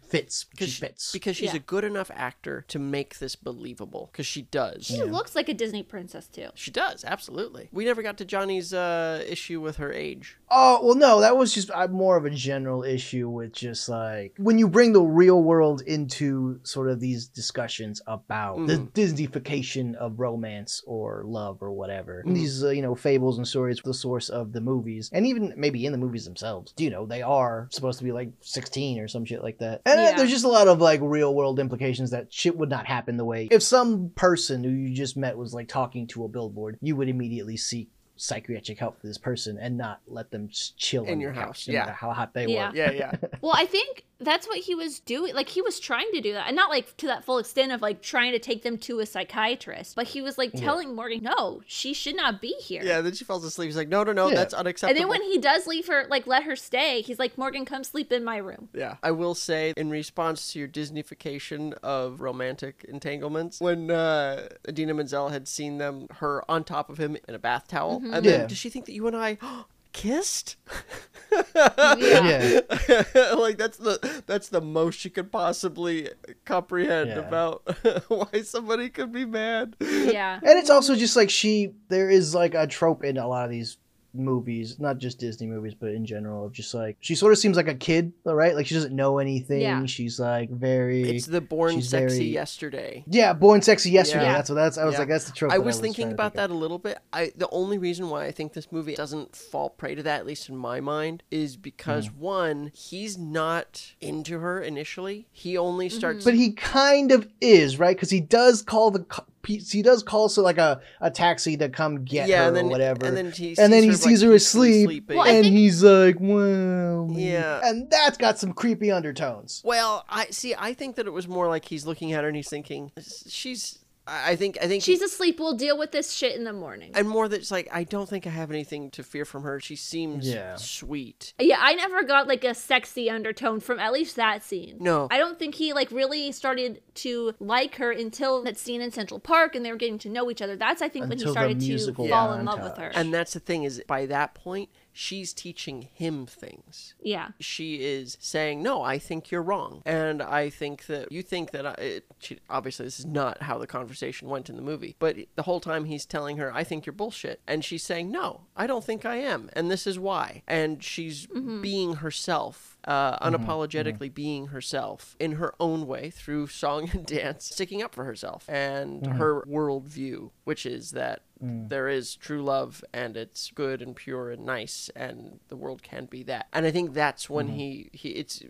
fits. because She Because fits. because she's Yeah. a good enough actor to make this believable. Because she does. She looks like a Disney princess too. She does absolutely. We never got to Johnny's uh, issue with her age. Oh well, no, that was just uh, more of a general issue with just like when you bring the real world into sort of these discussions about the Disneyfication of romance or love or whatever. These uh, you know fables and stories, the source of the movies, and even maybe in the movies themselves. Do you know, they are supposed to be like sixteen or some shit like that. And uh, Yeah. there's just a lot of like real world implications that shit would not happen the way if some person who you just met was like talking to a billboard, you would immediately seek psychiatric help for this person and not let them just chill In your house, yeah. matter how hot they Yeah. were. Yeah, yeah. Well, I think that's what he was doing. Like he was trying to do that, and not like to that full extent of like trying to take them to a psychiatrist, but he was like telling Morgan, no, she should not be here. yeah, then she falls asleep. He's like, no, no, no, Yeah. that's unacceptable." And then when he does leave her, like let her stay, he's like, Morgan, come sleep in my room. Yeah. I will say, in response to your Disneyfication of romantic entanglements, when uh, Idina Menzel had seen them, her on top of him in a bath towel, and then does she think that you and I kissed? Yeah. Yeah. like that's the that's the most she could possibly comprehend Yeah. about why somebody could be mad. Yeah. And it's also just like she there is like a trope in a lot of these movies, not just Disney movies, but in general, of just like she sort of seems like a kid, right? Like she doesn't know anything. Yeah. She's like very It's the born sexy very- yesterday. Yeah, born sexy yesterday. Yeah. That's what that's I was Yeah. like, that's the trope. I that was thinking about think of. that a little bit. I the only reason why I think this movie doesn't fall prey to that, at least in my mind, is because Mm. one, he's not into her initially. He only starts. But he kind of is, right? Because he does call the co- he does call so like a, a taxi to come get yeah, her and then or whatever. and then he and then he her, sees like, her asleep. Well, and think- he's like, "Well, Yeah. and that's got some creepy undertones. Well, I see. I think that it was more like he's looking at her and he's thinking, she's. I I think. I think She's asleep. We'll deal with this shit in the morning. and more that it's like I don't think I have anything to fear from her. She seems Yeah. sweet. Yeah, I never got like a sexy undertone from at least that scene. No. I don't think he like really started to like her until that scene in Central Park and they were getting to know each other. That's I think when he started to musical fall in love with her. And that's the thing is by that point she's teaching him things. yeah. She is saying, "No, I think you're wrong," and I think that you think that I, it, she, obviously this is not how the conversation went in the movie. But the whole time he's telling her, "I think you're bullshit," and she's saying, "No, I don't think I am, and this is why." And she's mm-hmm. being herself, uh, mm-hmm. unapologetically mm-hmm. being herself in her own way through song and dance, sticking up for herself and her worldview, which is that Mm. there is true love and it's good and pure and nice and the world can be that. And i think that's when mm. he he it's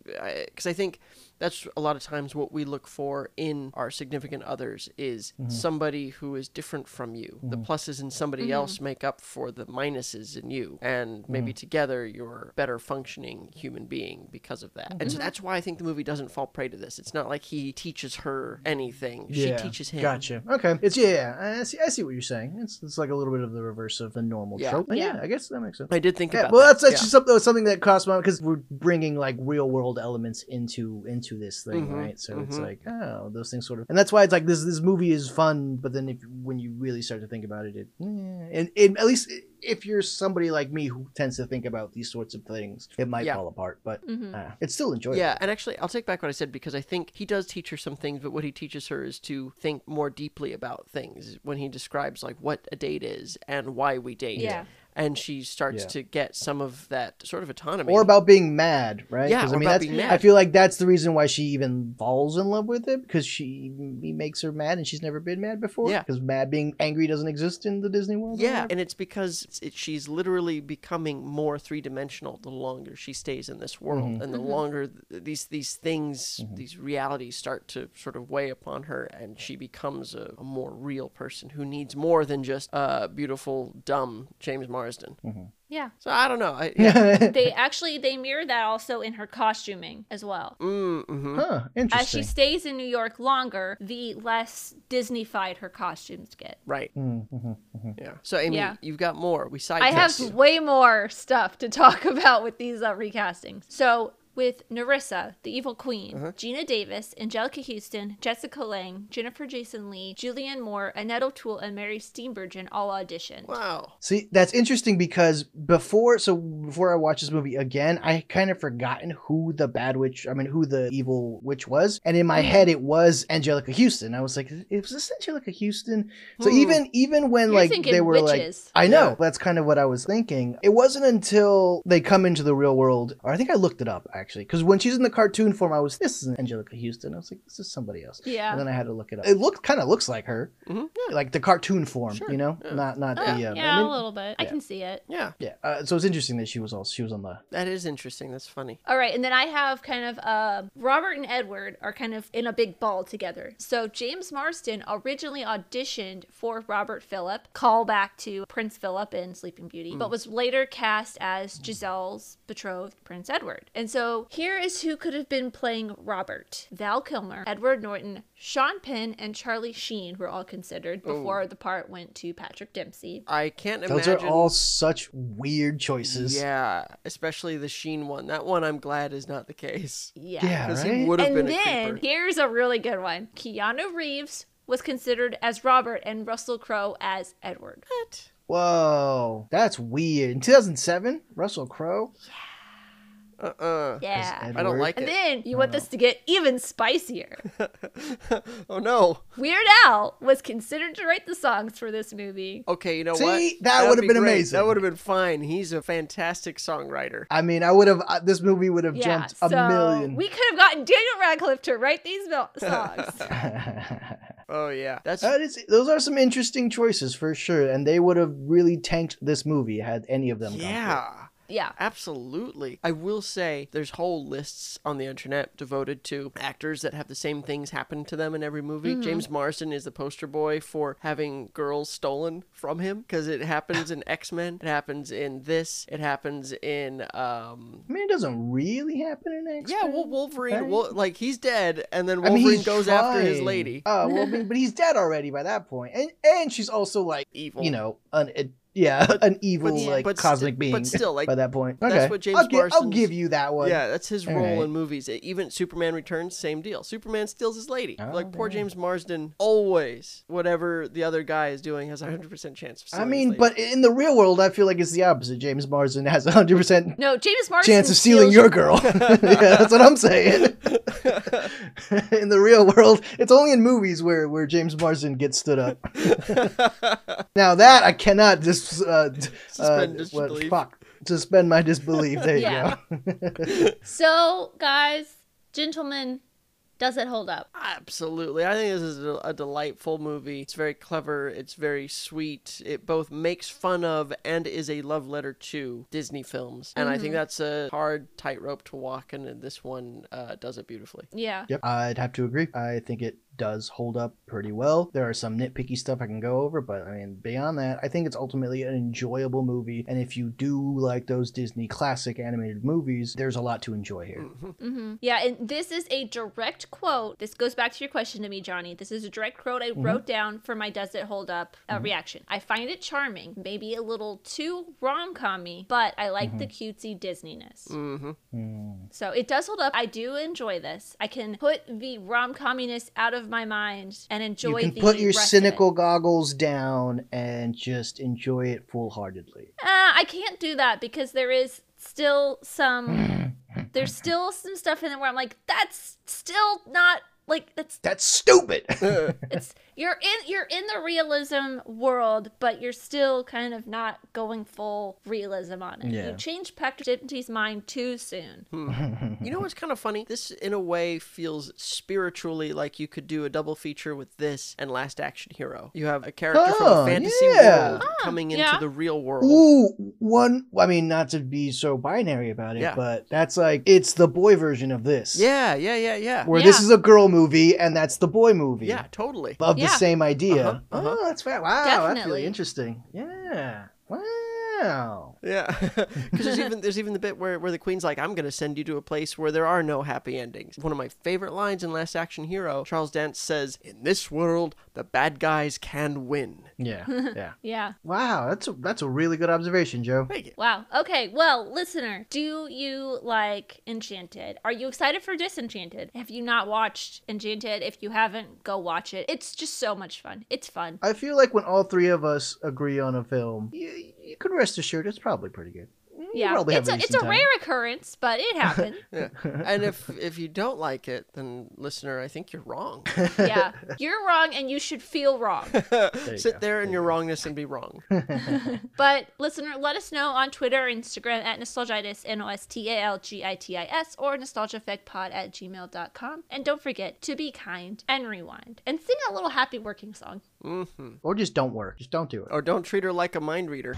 because I think that's a lot of times what we look for in our significant others is mm-hmm. somebody who is different from you the mm-hmm. pluses in somebody mm-hmm. else make up for the minuses in you and maybe together you're a better functioning human being because of that and so that's why i think the movie doesn't fall prey to this it's not like he teaches her anything she teaches him Gotcha. Okay. It's yeah, yeah. I see. I see what you're saying. It's it's like a little bit of the reverse of the normal Yeah. trope. And yeah. Yeah. I guess that makes sense. i did think Yeah, about well, that. that's that's Yeah. just something, something that crossed my mind because we're bringing like real world elements into into this thing, Mhm, right? So it's mhm. like oh, those things sort of, and that's why it's like this this movie is fun, but then if when you really start to think about it, it eh, and, and at least if you're somebody like me who tends to think about these sorts of things, it might Yeah. fall apart, but Mhm. uh, it's still enjoyable. Yeah, and actually, I'll take back what I said because I think he does teach her some things, but what he teaches her is to think more deeply about things when he describes like what a date is and why we date. Yeah. And she starts Yeah. to get some of that sort of autonomy. Or about being mad, right? Yeah, 'Cause, or I mean, about that's, being mad. I feel like that's the reason why she even falls in love with him because she he makes her mad and she's never been mad before. Yeah. because mad being angry doesn't exist in the Disney world. Yeah, and it's because it's- it, she's literally becoming more three dimensional the longer she stays in this world, Mm-hmm. and the longer th- these these things, these realities start to sort of weigh upon her, and she becomes a, a more real person who needs more than just uh, beautiful, dumb James Marsden. Mm-hmm. Yeah. So I don't know. I, yeah. they actually they mirror that also in her costuming as well. mm-hmm. huh? interesting. As she stays in New York longer, the less Disneyfied her costumes get. Right. Mm-hmm. Yeah. So Amy, Yeah. you've got more. We side I have way more stuff to talk about with these uh, recastings. So with Narissa, the evil queen, Uh-huh. Geena Davis, Anjelica Huston, Jessica Lange, Jennifer Jason Lee, Julianne Moore, Annette O'Toole, and Mary Steenburgen all auditioned. Wow. See, that's interesting because before, so before I watched this movie again, I kind of forgotten who the bad witch, I mean, who the evil witch was, and in my head it was Anjelica Huston. I was like, "Is this Anjelica Huston?" So Hmm. even even when You're like they were like. I know Yeah. that's kind of what I was thinking. It wasn't until they come into the real world, or I think I looked it up actually, because when she's in the cartoon form, I was this isn't Anjelica Huston. I was like, this is somebody else. Yeah. And then I had to look it up. It looked kind of looks like her, Mhm. Yeah. like the cartoon form, Sure, you know, yeah. not not Oh, the. Um, yeah, I mean- a little bit. I can see it. Yeah. yeah, uh, so it's interesting that she was all she was on the. That is interesting. That's funny. All right, and then I have kind of uh, Robert and Edward are kind of in a big ball together. So James Marsden originally auditioned for Robert Philip, call back to Prince Philip in Sleeping Beauty, but was later cast as Giselle's betrothed Prince Edward. And so here is who could have been playing Robert: Val Kilmer, Edward Norton, Sean Penn, and Charlie Sheen were all considered before the part went to Patrick Dempsey. I can't Those imagine. Those are all such weird choices. Yeah, especially the Sheen one. That one I'm glad is not the case. Yeah. Yeah, Because right. he would have and been a then creeper. here's a really good one. Keanu Reeves was considered as Robert and Russell Crowe as Edward. What? Whoa, that's weird. In 2007, Russell Crowe. Uh-uh. Yeah. I don't Edward. like And it. then you want this to get even spicier. oh no. Weird Al was considered to write the songs for this movie. Okay, you know See? what? That That'd would've be been great. amazing. That would have been fine. He's a fantastic songwriter. I mean, I would have. Uh, this movie would have Yeah, jumped a so million. we could have gotten Daniel Radcliffe to write these mil- songs. Oh yeah. That's That is, those are some interesting choices for sure, and they would have really tanked this movie had any of them. gone yeah. Yeah. Absolutely. I will say there's whole lists on the internet devoted to actors that have the same things happen to them in every movie. Mm-hmm. James Marsden is the poster boy for having girls stolen from him because it happens in X-Men, it happens in this, it happens in um I mean, it doesn't really happen in X. Men. Yeah, well, Wolverine, right? Wol- like he's dead, and then I Wolverine mean, he's goes after his lady. Oh well, but he's dead already by that point, and and she's also like Evil. you know an it, yeah an evil but- like but cosmic sti- being. but still, like, by that point, that's okay. what James I'll, gi- I'll give you that one. Yeah, that's his All role right. in movies. Even Superman Returns, same deal. Superman steals his lady. Oh, like poor damn. James Marsden, always whatever the other guy is doing has a hundred percent chance of. I stealing his mean, lady. but in the real world, I feel like it's the opposite. James Marsden has a hundred percent No, James Marsden chance of stealing steals- your girl. yeah, that's what I'm saying. in the real world, it's only in movies where, where James Marsden gets stood up. now that I cannot just uh, Suspend uh, disbelief. fuck suspend my disbelief. There you go. So, guys, gentlemen, does it hold up? Absolutely. I think this is a, a delightful movie. It's very clever. It's very sweet. It both makes fun of and is a love letter to Disney films. And I Mm-hmm. think that's a hard tightrope to walk, and this one uh, does it beautifully. Yeah. Yep, I'd have to agree. I think it does hold up pretty well. There are some nitpicky stuff I can go over, but I mean, beyond that, I think it's ultimately an enjoyable movie. And if you do like those Disney classic animated movies, there's a lot to enjoy here. hmm Yeah, and this is a direct quote. This goes back to your question to me, Johnny. This is a direct quote I wrote down for my "Does it hold up?" Uh, reaction. I find it charming, maybe a little too rom commy, but I like the cutesy Disneyness. Mm-hmm. Hmm. So it does hold up. I do enjoy this. I can put the rom comminess out of my mind and enjoy. You can the put your rest of it. cynical goggles down and just enjoy it full heartedly. Uh, I can't do that because there is still some. there's still some stuff in it where I'm like, that's still not like that's That's stupid. it's you're in you're in the realism world, but you're still kind of not going full realism on it. Yeah. You changed Patrick Dempsey's mind too soon. Hmm. You know what's kind of funny? This, in a way, feels spiritually like you could do a double feature with this and Last Action Hero. You have a character from Oh, a fantasy yeah. world coming into yeah. the real world. Ooh, one. I mean, not to be so binary about it, Yeah. but that's like it's the boy version of this. Yeah, yeah, yeah, yeah. Where this is a girl movie and that's the boy movie. Yeah, totally. Of the Yeah. Same idea. Uh-huh, uh-huh. Oh, that's fair. Wow, that's really interesting. Yeah. Wow. Yeah, because there's even there's even the bit where, where the queen's like, "I'm gonna send you to a place where there are no happy endings." One of my favorite lines in Last Action Hero, Charles Dance says, "In this world, the bad guys can win." Yeah, yeah. Yeah. Wow, that's a that's a really good observation, Joe. Thank you. Wow. Okay. Well, listener, do you like Enchanted? Are you excited for Disenchanted? Have you not watched Enchanted? If you haven't, go watch it. It's just so much fun. It's fun. I feel like when all three of us agree on a film, you, you can rest assured it's probably pretty good. You Yeah. probably have It's a, it's a time. rare occurrence, but it happened. Yeah. and if if you don't like it, then listener, I think you're wrong. yeah. You're wrong and you should feel wrong. you Sit go. there in your wrongness and be wrong. But listener, let us know on Twitter Instagram at Nostalgitis, N O S T A L G I T I S, or nostalgiaeffectpod at gmail.com. And don't forget to be kind and rewind and sing a little happy working song. Hmm Or just don't work. Just don't do it. Or don't treat her like a mind reader.